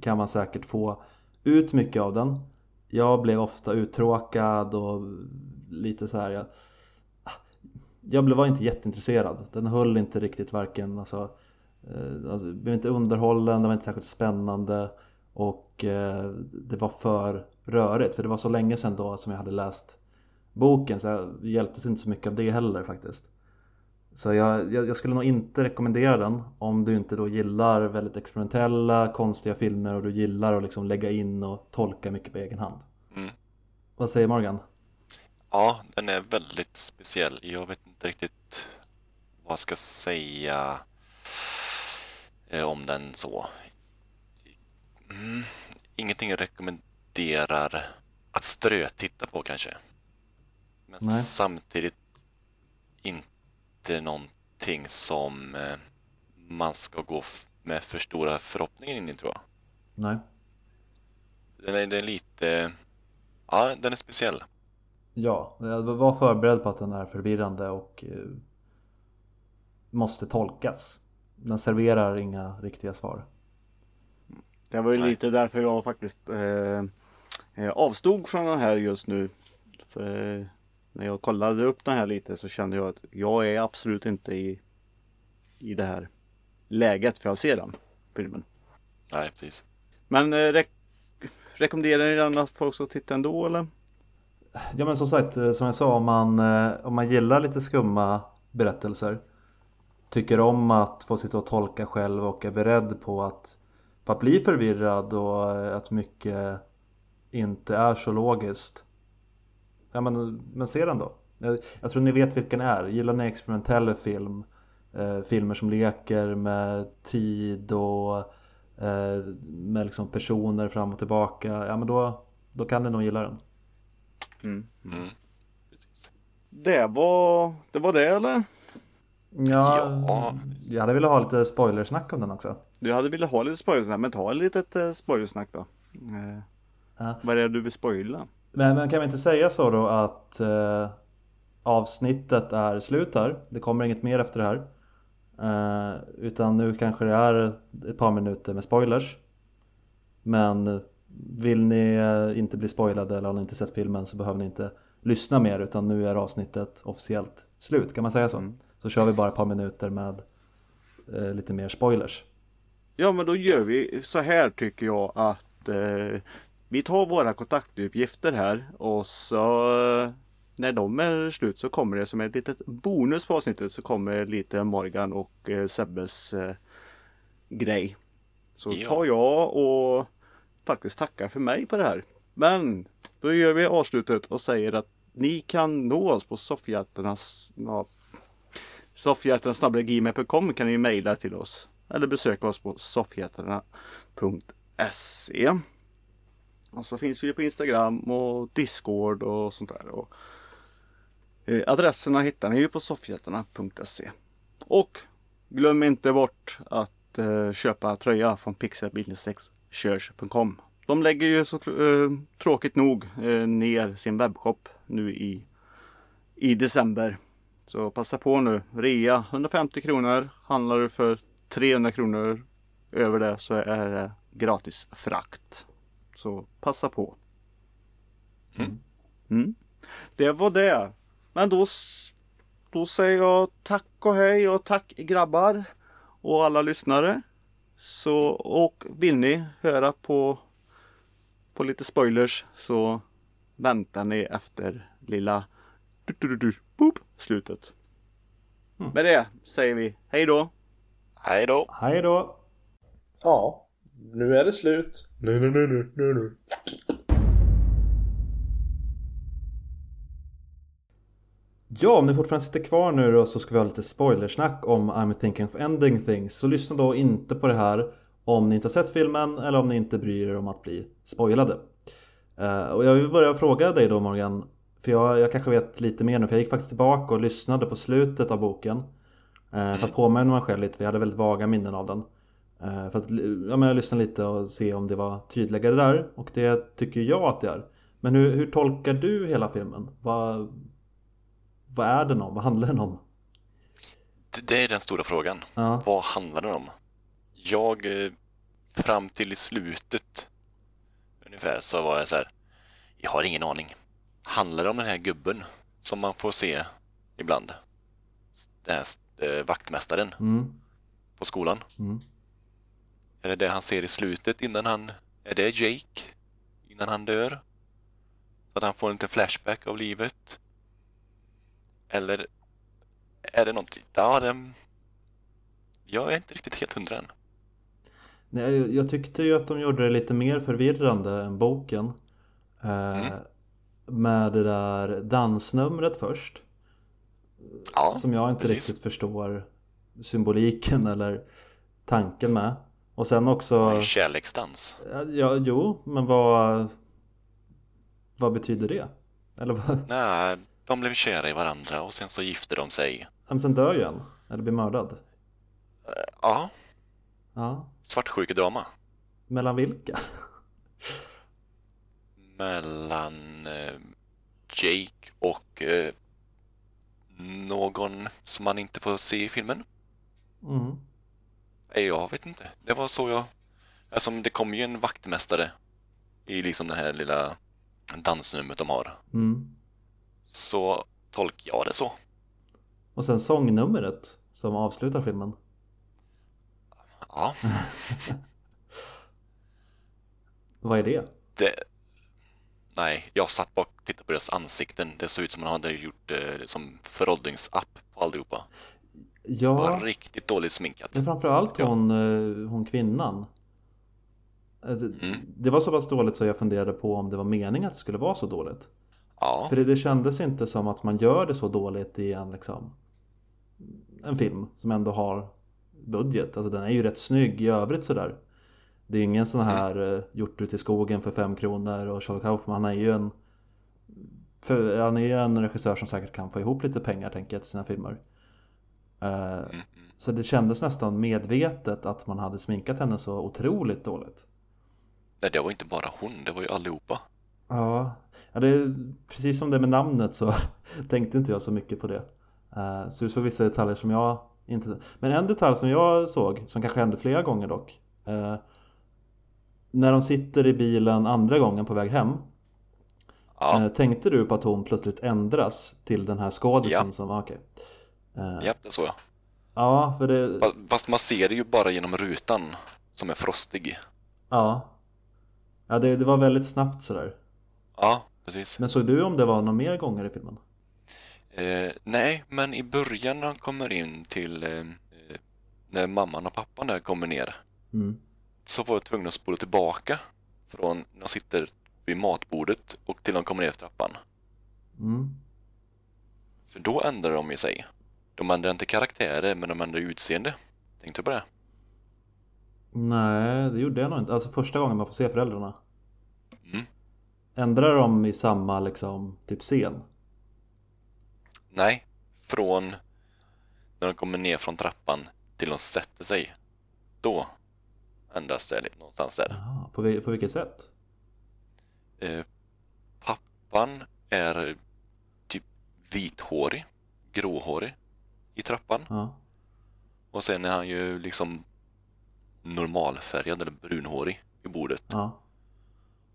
kan man säkert få ut mycket av den. Jag blev ofta uttråkad och lite så här. Jag, jag var inte jätteintresserad. Den höll inte riktigt varken alltså, eh, alltså blev inte underhållen, den var inte särskilt spännande och eh, det var för rörigt för det var så länge sedan då som jag hade läst boken så jag hjälptes inte så mycket av det heller faktiskt. Så jag, jag, jag, skulle nog inte rekommendera den om du inte då gillar väldigt experimentella, konstiga filmer och du gillar att liksom lägga in och tolka mycket på egen hand. Mm. Vad säger Morgan? Ja, den är väldigt speciell. Jag vet inte riktigt vad jag ska säga eh, om den så. Mm, ingenting jag rekommenderar att strötitta på kanske. Men Nej. samtidigt inte någonting som eh, man ska gå med för stora förhoppningar in i tror jag. Nej. Den är, den är lite, ja den är speciell. Ja, jag var förberedd på att den är förvirrande och eh, måste tolkas. Den serverar inga riktiga svar. Det var ju Nej. lite därför jag faktiskt eh, eh, avstod från den här just nu. För eh, när jag kollade upp den här lite så kände jag att jag är absolut inte i, i det här läget för att se den filmen. Nej, precis. Men eh, re rekommenderar ni den att folk ska titta ändå eller? Ja men som sagt, eh, som jag sa, om man, eh, om man gillar lite skumma berättelser Tycker om att få sitta och tolka själv och är beredd på att, på att bli förvirrad och eh, att mycket inte är så logiskt Ja men, men se den då. Jag, jag tror ni vet vilken det är, gillar ni experimentell film eh, Filmer som leker med tid och eh, med liksom personer fram och tillbaka Ja men då, då kan ni nog gilla den. Mm. Mm. Det var det var det eller? Ja, ja, jag hade velat ha lite spoilersnack om den också. Du hade velat ha lite spoilersnack, men ta ett litet uh, spoilersnack då. Uh, ja. Vad är det du vill spoila? Men, men kan vi inte säga så då att uh, avsnittet är slut här? Det kommer inget mer efter det här. Uh, utan nu kanske det är ett par minuter med spoilers. Men vill ni eh, inte bli spoilade eller har ni inte sett filmen så behöver ni inte lyssna mer utan nu är avsnittet officiellt slut, kan man säga så? Mm. Så kör vi bara ett par minuter med eh, lite mer spoilers. Ja men då gör vi så här tycker jag att eh, vi tar våra kontaktuppgifter här och så när de är slut så kommer det som ett litet bonus på avsnittet så kommer lite Morgan och eh, Sebbes eh, grej. Så ja. tar jag och faktiskt tackar för mig på det här. Men då gör vi avslutet och säger att ni kan nå oss på soffhjältarnas ja, kan ni mejla till oss eller besöka oss på soffhjältarna.se Och så finns vi på Instagram och Discord och sånt där. Och, eh, adresserna hittar ni ju på soffhjältarna.se Och glöm inte bort att eh, köpa tröja från Pixel 6 Körs.com. De lägger ju så eh, tråkigt nog eh, ner sin webbshop nu i, i december. Så passa på nu. Rea 150 kronor. Handlar du för 300 kronor över det så är det gratis frakt. Så passa på. Mm. Mm. Det var det. Men då, då säger jag tack och hej och tack grabbar och alla lyssnare. Så, och vill ni höra på, på lite spoilers så väntar ni efter lilla du, du, du, boop, slutet. Mm. Med det säger vi hej då! Hej då! Hej då! Ja, nu är det slut. Nu, nu, nu, nu, nu, nu. Ja, om ni fortfarande sitter kvar nu då så ska vi ha lite spoilersnack om I'm thinking of ending things. Så lyssna då inte på det här om ni inte har sett filmen eller om ni inte bryr er om att bli spoilade. Uh, och jag vill börja fråga dig då Morgan, för jag, jag kanske vet lite mer nu för jag gick faktiskt tillbaka och lyssnade på slutet av boken. Uh, För att påminna mig själv lite, för jag hade väldigt vaga minnen av den. Uh, För att ja, men jag lyssnade lite och se om det var tydligare där och det tycker jag att det är. Men hur, hur tolkar du hela filmen? Vad, vad är den om? Vad handlar den om? Det- är den stora frågan. Ja, Vad handlar den om? Jag, eh, fram till i slutet ungefär, så var jag så här. Jag har ingen aning. Handlar det om den här gubben som man får se ibland? Den här eh, vaktmästaren mm, på skolan? mm. Är det det han ser i slutet innan han... Är det Jake? Innan han dör? Så att han får en liten flashback av livet? Eller är det någonting... Ja, det... Jag är inte riktigt helt hundra än. Nej, jag- tyckte ju att de gjorde det lite mer förvirrande än boken. Eh, Mm. Med det där dansnumret först. Ja, som jag inte precis. riktigt förstår symboliken eller tanken med. Och sen också... kärleksdans. Ja, jo, men vad... Vad betyder det? Eller vad? Nej, de blev kära i varandra och sen så gifte de sig. Men sen dör ju en. Eller blir mördad. Ja, Ja. svartsjukedrama. Mellan vilka? Mellan eh, Jake och eh, någon som man inte får se i filmen. Mm. Jag vet inte. Det var så jag... Alltså, det kom ju en vaktmästare i liksom det här lilla dansnumret de har. Mm. Så tolkar jag det så. Och sen sångnumret som avslutar filmen. Ja, Vad är det? det... Nej, jag satt bak och tittade på deras ansikten. Det såg ut som man hade gjort eh, som föråldringsapp på allihopa. Det var Ja, riktigt dåligt sminkat. men framförallt Ja. hon, eh, hon kvinnan. Alltså, Mm. Det var så pass dåligt så jag funderade på om det var meningen att det skulle vara så dåligt. Ja, För det, det kändes inte som att man gör det så dåligt i en liksom En film som ändå har budget, alltså den är ju rätt snygg i övrigt sådär. Det är ingen sån här eh, gjort ut i skogen för fem kronor och Charlie Kaufman han är ju en för, Han är ju en regissör som säkert kan få ihop lite pengar tänker jag till sina filmer. Mm, mm. Så det kändes nästan medvetet att man hade sminkat henne så otroligt dåligt. Nej, det var inte bara hon, det var ju allihopa. Ja, ja det är, precis som det med namnet så tänkte inte jag så mycket på det. Eh, så du såg vissa detaljer som jag inte... Men en detalj som jag såg, som kanske hände flera gånger dock. eh, när de sitter i bilen andra gången på väg hem. Ja, eh, tänkte du på att hon plötsligt ändras till den här skådisen Ja. som... ah. Eh, ja, det såg jag. Ja, för det... Fa- Fast man ser det ju bara genom rutan som är frostig. Ja. Ja, det, det var väldigt snabbt sådär. Ja, precis. Men såg du om det var några mer gånger i filmen? Eh, nej, men i början när han kommer in till eh, när mamman och pappan där kommer ner Mm. så var jag tvungen att spola tillbaka från när de sitter vid matbordet och till de kommer ner för trappan. Mm. För då ändrar de ju sig. De ändrar inte karaktärer, men de ändrar utseende. Tänkte du på det? Nej, det gjorde jag nog inte. Alltså första gången man får se föräldrarna. Mm. Ändrar de i samma liksom typ scen? Nej, från när de kommer ner från trappan till de sätter sig. Då ändras det någonstans där. Jaha, på, på vilket sätt? Eh, pappan är typ vithårig, gråhårig i trappan. Ja. Och sen är han ju liksom normalfärgad eller brunhårig i bordet. Ja.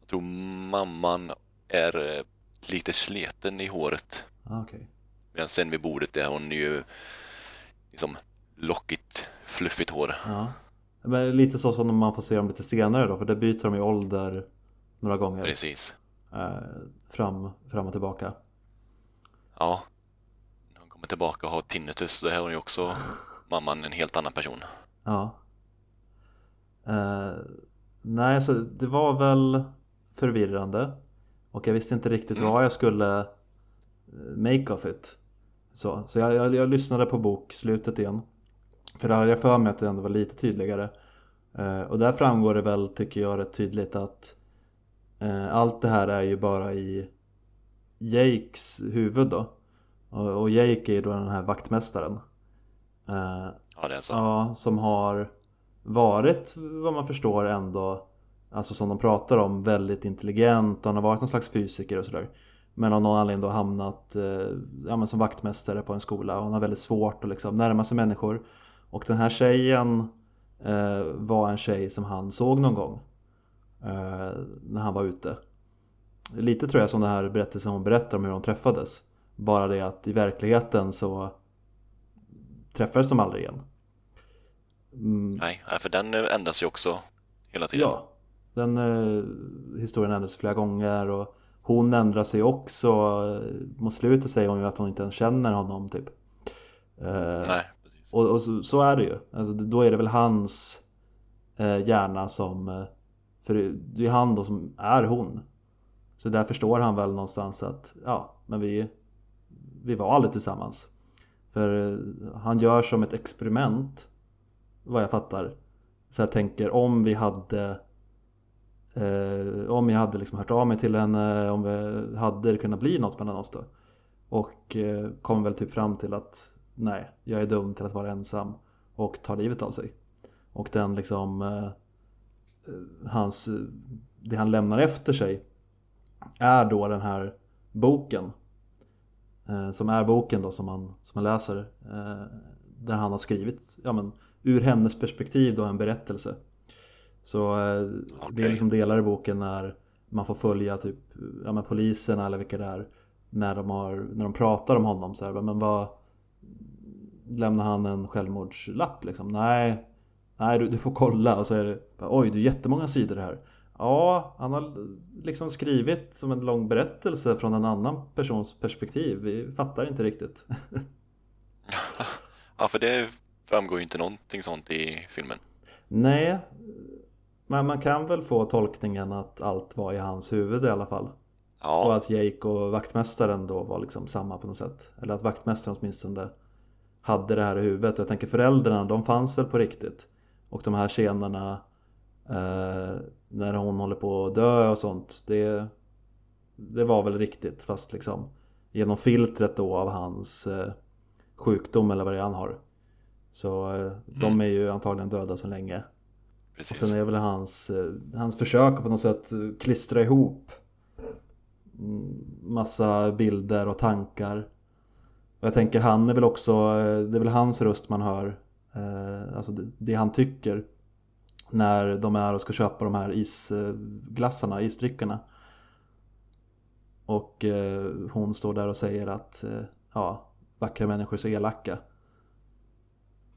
Jag tror mamman är eh, lite sleten i håret. Ah, okej. Medan sen vid bordet är hon ju liksom lockigt, fluffigt hår. Ja. Men lite så som man får se dem lite senare då, för där byter de ju ålder några gånger. Precis. Eh, fram, fram och tillbaka. Ja. När hon kommer tillbaka och har tinnitus, då är hon ju också mamman en helt annan person. Ja. Eh, nej, så det var väl förvirrande och jag visste inte riktigt vad jag skulle eh, make of it. Så, så jag, jag, jag lyssnade på bokslutet igen. För där hade jag för mig att det ändå var lite tydligare. Eh, och där framgår det väl, tycker jag, rätt tydligt att eh, allt det här är ju bara i Jakes huvud då. Och, och Jake är ju då den här vaktmästaren. Eh, Ja, det är så. Ja, som har varit vad man förstår ändå Alltså som de pratar om väldigt intelligent. Han har varit någon slags fysiker och sådär. Men av någon anledning då hamnat eh, ja, som vaktmästare på en skola. Och han har väldigt svårt att liksom närma sig människor. Och den här tjejen eh, var en tjej som han såg någon gång eh, När han var ute. Lite tror jag som den här berättelsen hon berättar om hur de träffades. Bara det att i verkligheten så träffades de aldrig igen. Mm, Nej, för den ändras ju också hela tiden. Ja, den eh, historien ändras flera gånger och hon ändrar sig också. Eh, Mot slutet säger hon ju att hon inte ens känner honom typ. Eh, Nej, precis. och och så, så är det ju. Alltså, då är det väl hans eh, hjärna som... För det- är han då som är hon. Så där förstår han väl någonstans att ja, men vi, vi var aldrig tillsammans. För han gör som ett experiment vad jag fattar. Så jag tänker om vi hade eh, om jag hade liksom hört av mig till henne, om vi hade kunnat bli något mellan oss då. Och eh, kom väl typ fram till att nej, jag är dum till att vara ensam och ta livet av sig. Och den liksom eh, eh hans, eh, det han lämnar efter sig är då den här boken. Eh, som är boken då som man, som man läser. Eh, där han har skrivit, ja men ur hennes perspektiv då en berättelse. Så eh, det är liksom delar i boken när man får följa typ ja, men poliserna eller vilka det är när de, har, när de pratar om honom så här, men vad lämnar han en självmordslapp liksom? Nej, nej du, du får kolla och så är det oj det är jättemånga sidor här. Ja, han har liksom skrivit som en lång berättelse från en annan persons perspektiv. Vi fattar inte riktigt. Ja, för det framgår ju inte någonting sånt i filmen. Nej, men man kan väl få tolkningen att allt var i hans huvud i alla fall. Och Ja, att Jake och vaktmästaren då var liksom samma på något sätt. Eller att vaktmästaren åtminstone hade det här i huvudet. Och jag tänker föräldrarna, de fanns väl på riktigt. Och de här scenerna eh, när hon håller på att dö och sånt. Det, det var väl riktigt fast liksom genom filtret då av hans eh, sjukdom eller vad det är han har. Så eh, de är ju antagligen döda så länge. Och sen är väl hans, eh, hans försök att på något sätt eh, klistra ihop mm, massa bilder och tankar. Och jag tänker han är väl också, eh, det är väl hans röst man hör. Alltså det, det han tycker. När de är och ska köpa de här isglassarna, isdryckerna. Och hon står där och säger att ja, vackra människor är så elaka.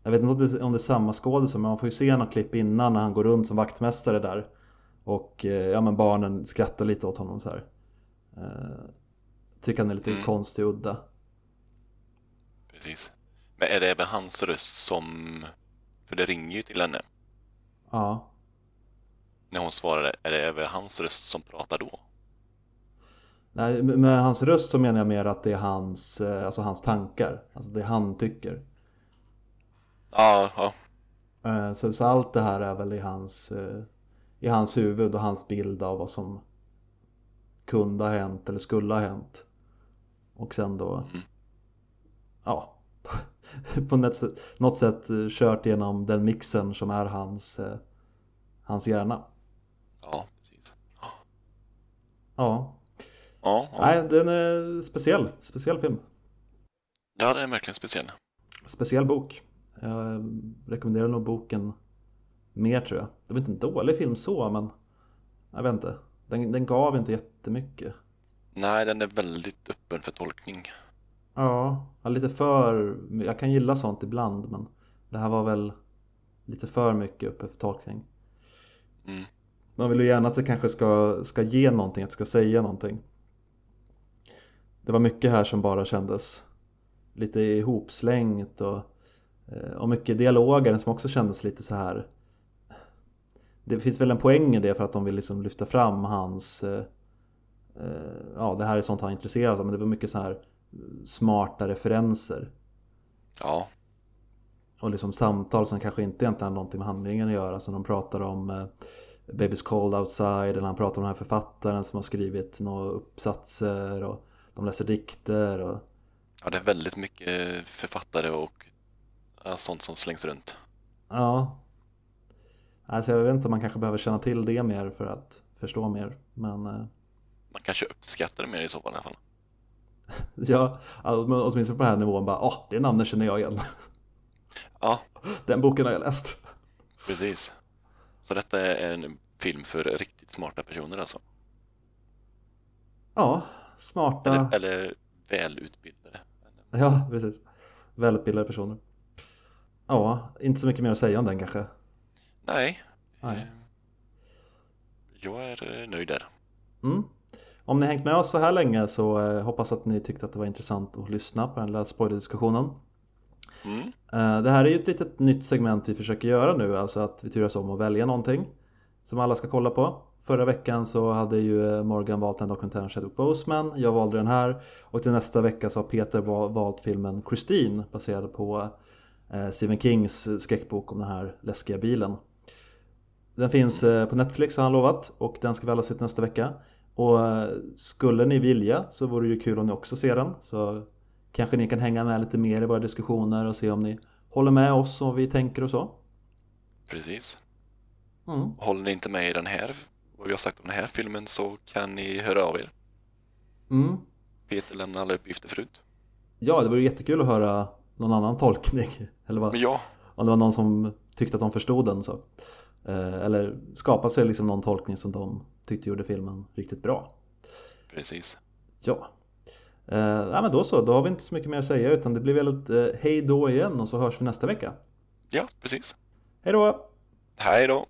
Jag vet inte om det, om det är samma skådis men man får ju se något klipp innan när han går runt som vaktmästare där. Och eh, ja men barnen skrattar lite åt honom så här. Eh, tycker han är lite Mm. konstig och udda. precis. Men är det även hans röst som... För det ringer ju till henne. Ja. När hon svarar, är det även hans röst som pratar då? Nej, med hans röst så menar jag mer att det är hans, eh, alltså hans tankar. Alltså det han tycker. Ja, ja, Eh, Så, så allt det här är väl i hans, eh, i hans huvud och hans bild av vad som kunde ha hänt eller skulle ha hänt. Och sen då, Mm. ja, på något sätt, något sätt eh, kört genom den mixen som är hans, hans hjärna. ja, precis. Ja, Ja, ja. nej den är speciell, speciell film. ja det är verkligen speciell. Speciell bok. Jag rekommenderar nog boken mer tror jag. Det var inte en dålig film så men jag vet inte. Den, den gav inte jättemycket. Nej, den är väldigt öppen för tolkning. Ja, lite för. Jag kan gilla sånt ibland men det här var väl lite för mycket uppe för tolkning. Mm. Man vill ju gärna att det kanske ska, ska ge någonting, att det ska säga någonting. Det var mycket här som bara kändes lite ihopslängt och, och mycket dialoger som också kändes lite så här det finns väl en poäng i det för att de vill liksom lyfta fram hans eh, eh, Ja det här är sånt han är intresserad av men det var mycket så här smarta referenser. Ja, och liksom samtal som kanske inte egentligen har någonting med handlingen att göra som de pratar om eh, Baby's Cold Outside eller han pratar om den här författaren som har skrivit några uppsatser och de läser dikter och ja det är väldigt mycket författare och sånt som slängs runt. ja Alltså jag vet inte man kanske behöver känna till det mer för att förstå mer men eh, Man kanske uppskattar det mer i så fall i alla fall. ja, alltså, åtminstone på den här nivån bara åh det namnet känner jag igen Ja, Den boken har jag läst precis. Så detta är en film för riktigt smarta personer alltså. Ja, smarta Eller, eller välutbildade. Ja, precis Välutbildade personer Ja, inte så mycket mer att säga om den kanske Nej, Nej. eh, jag är eh, nöjd där. Mm. Om ni hängt med oss så här länge så eh, hoppas att ni tyckte att det var intressant att lyssna på den lilla spoilerdiskussionen. Mm, det här är ju ett litet nytt segment vi försöker göra nu, alltså att vi turas om att välja någonting som alla ska kolla på. Förra veckan så hade ju Morgan valt den dokumentären Chadwick Boseman, jag valde den här och till nästa vecka så har Peter va- valt filmen Christine baserad på Stephen Kings eh, skräckbok om den här läskiga bilen. Den finns eh, på Netflix har han lovat och den ska vi alla se till nästa vecka. Och eh, skulle ni vilja så vore det ju kul om ni också ser den. Så kanske ni kan hänga med lite mer i våra diskussioner och se om ni håller med oss och vi tänker och så. precis. Mm. Håller ni inte med i den här, vad vi har sagt om den här filmen så kan ni höra av er. Mm. Peter lämnar alla uppgifter förut. Ja, det vore jättekul att höra någon annan tolkning. Eller vad? Ja, Om det var någon som tyckte att de förstod den så. Eh, Eller skapa sig liksom någon tolkning som de tyckte gjorde filmen riktigt bra. precis. Ja. Eh, ja men då så, då har vi inte så mycket mer att säga utan det blir väl ett eh, hej då igen och så hörs vi nästa vecka. Ja, precis. Hej då! Hej då!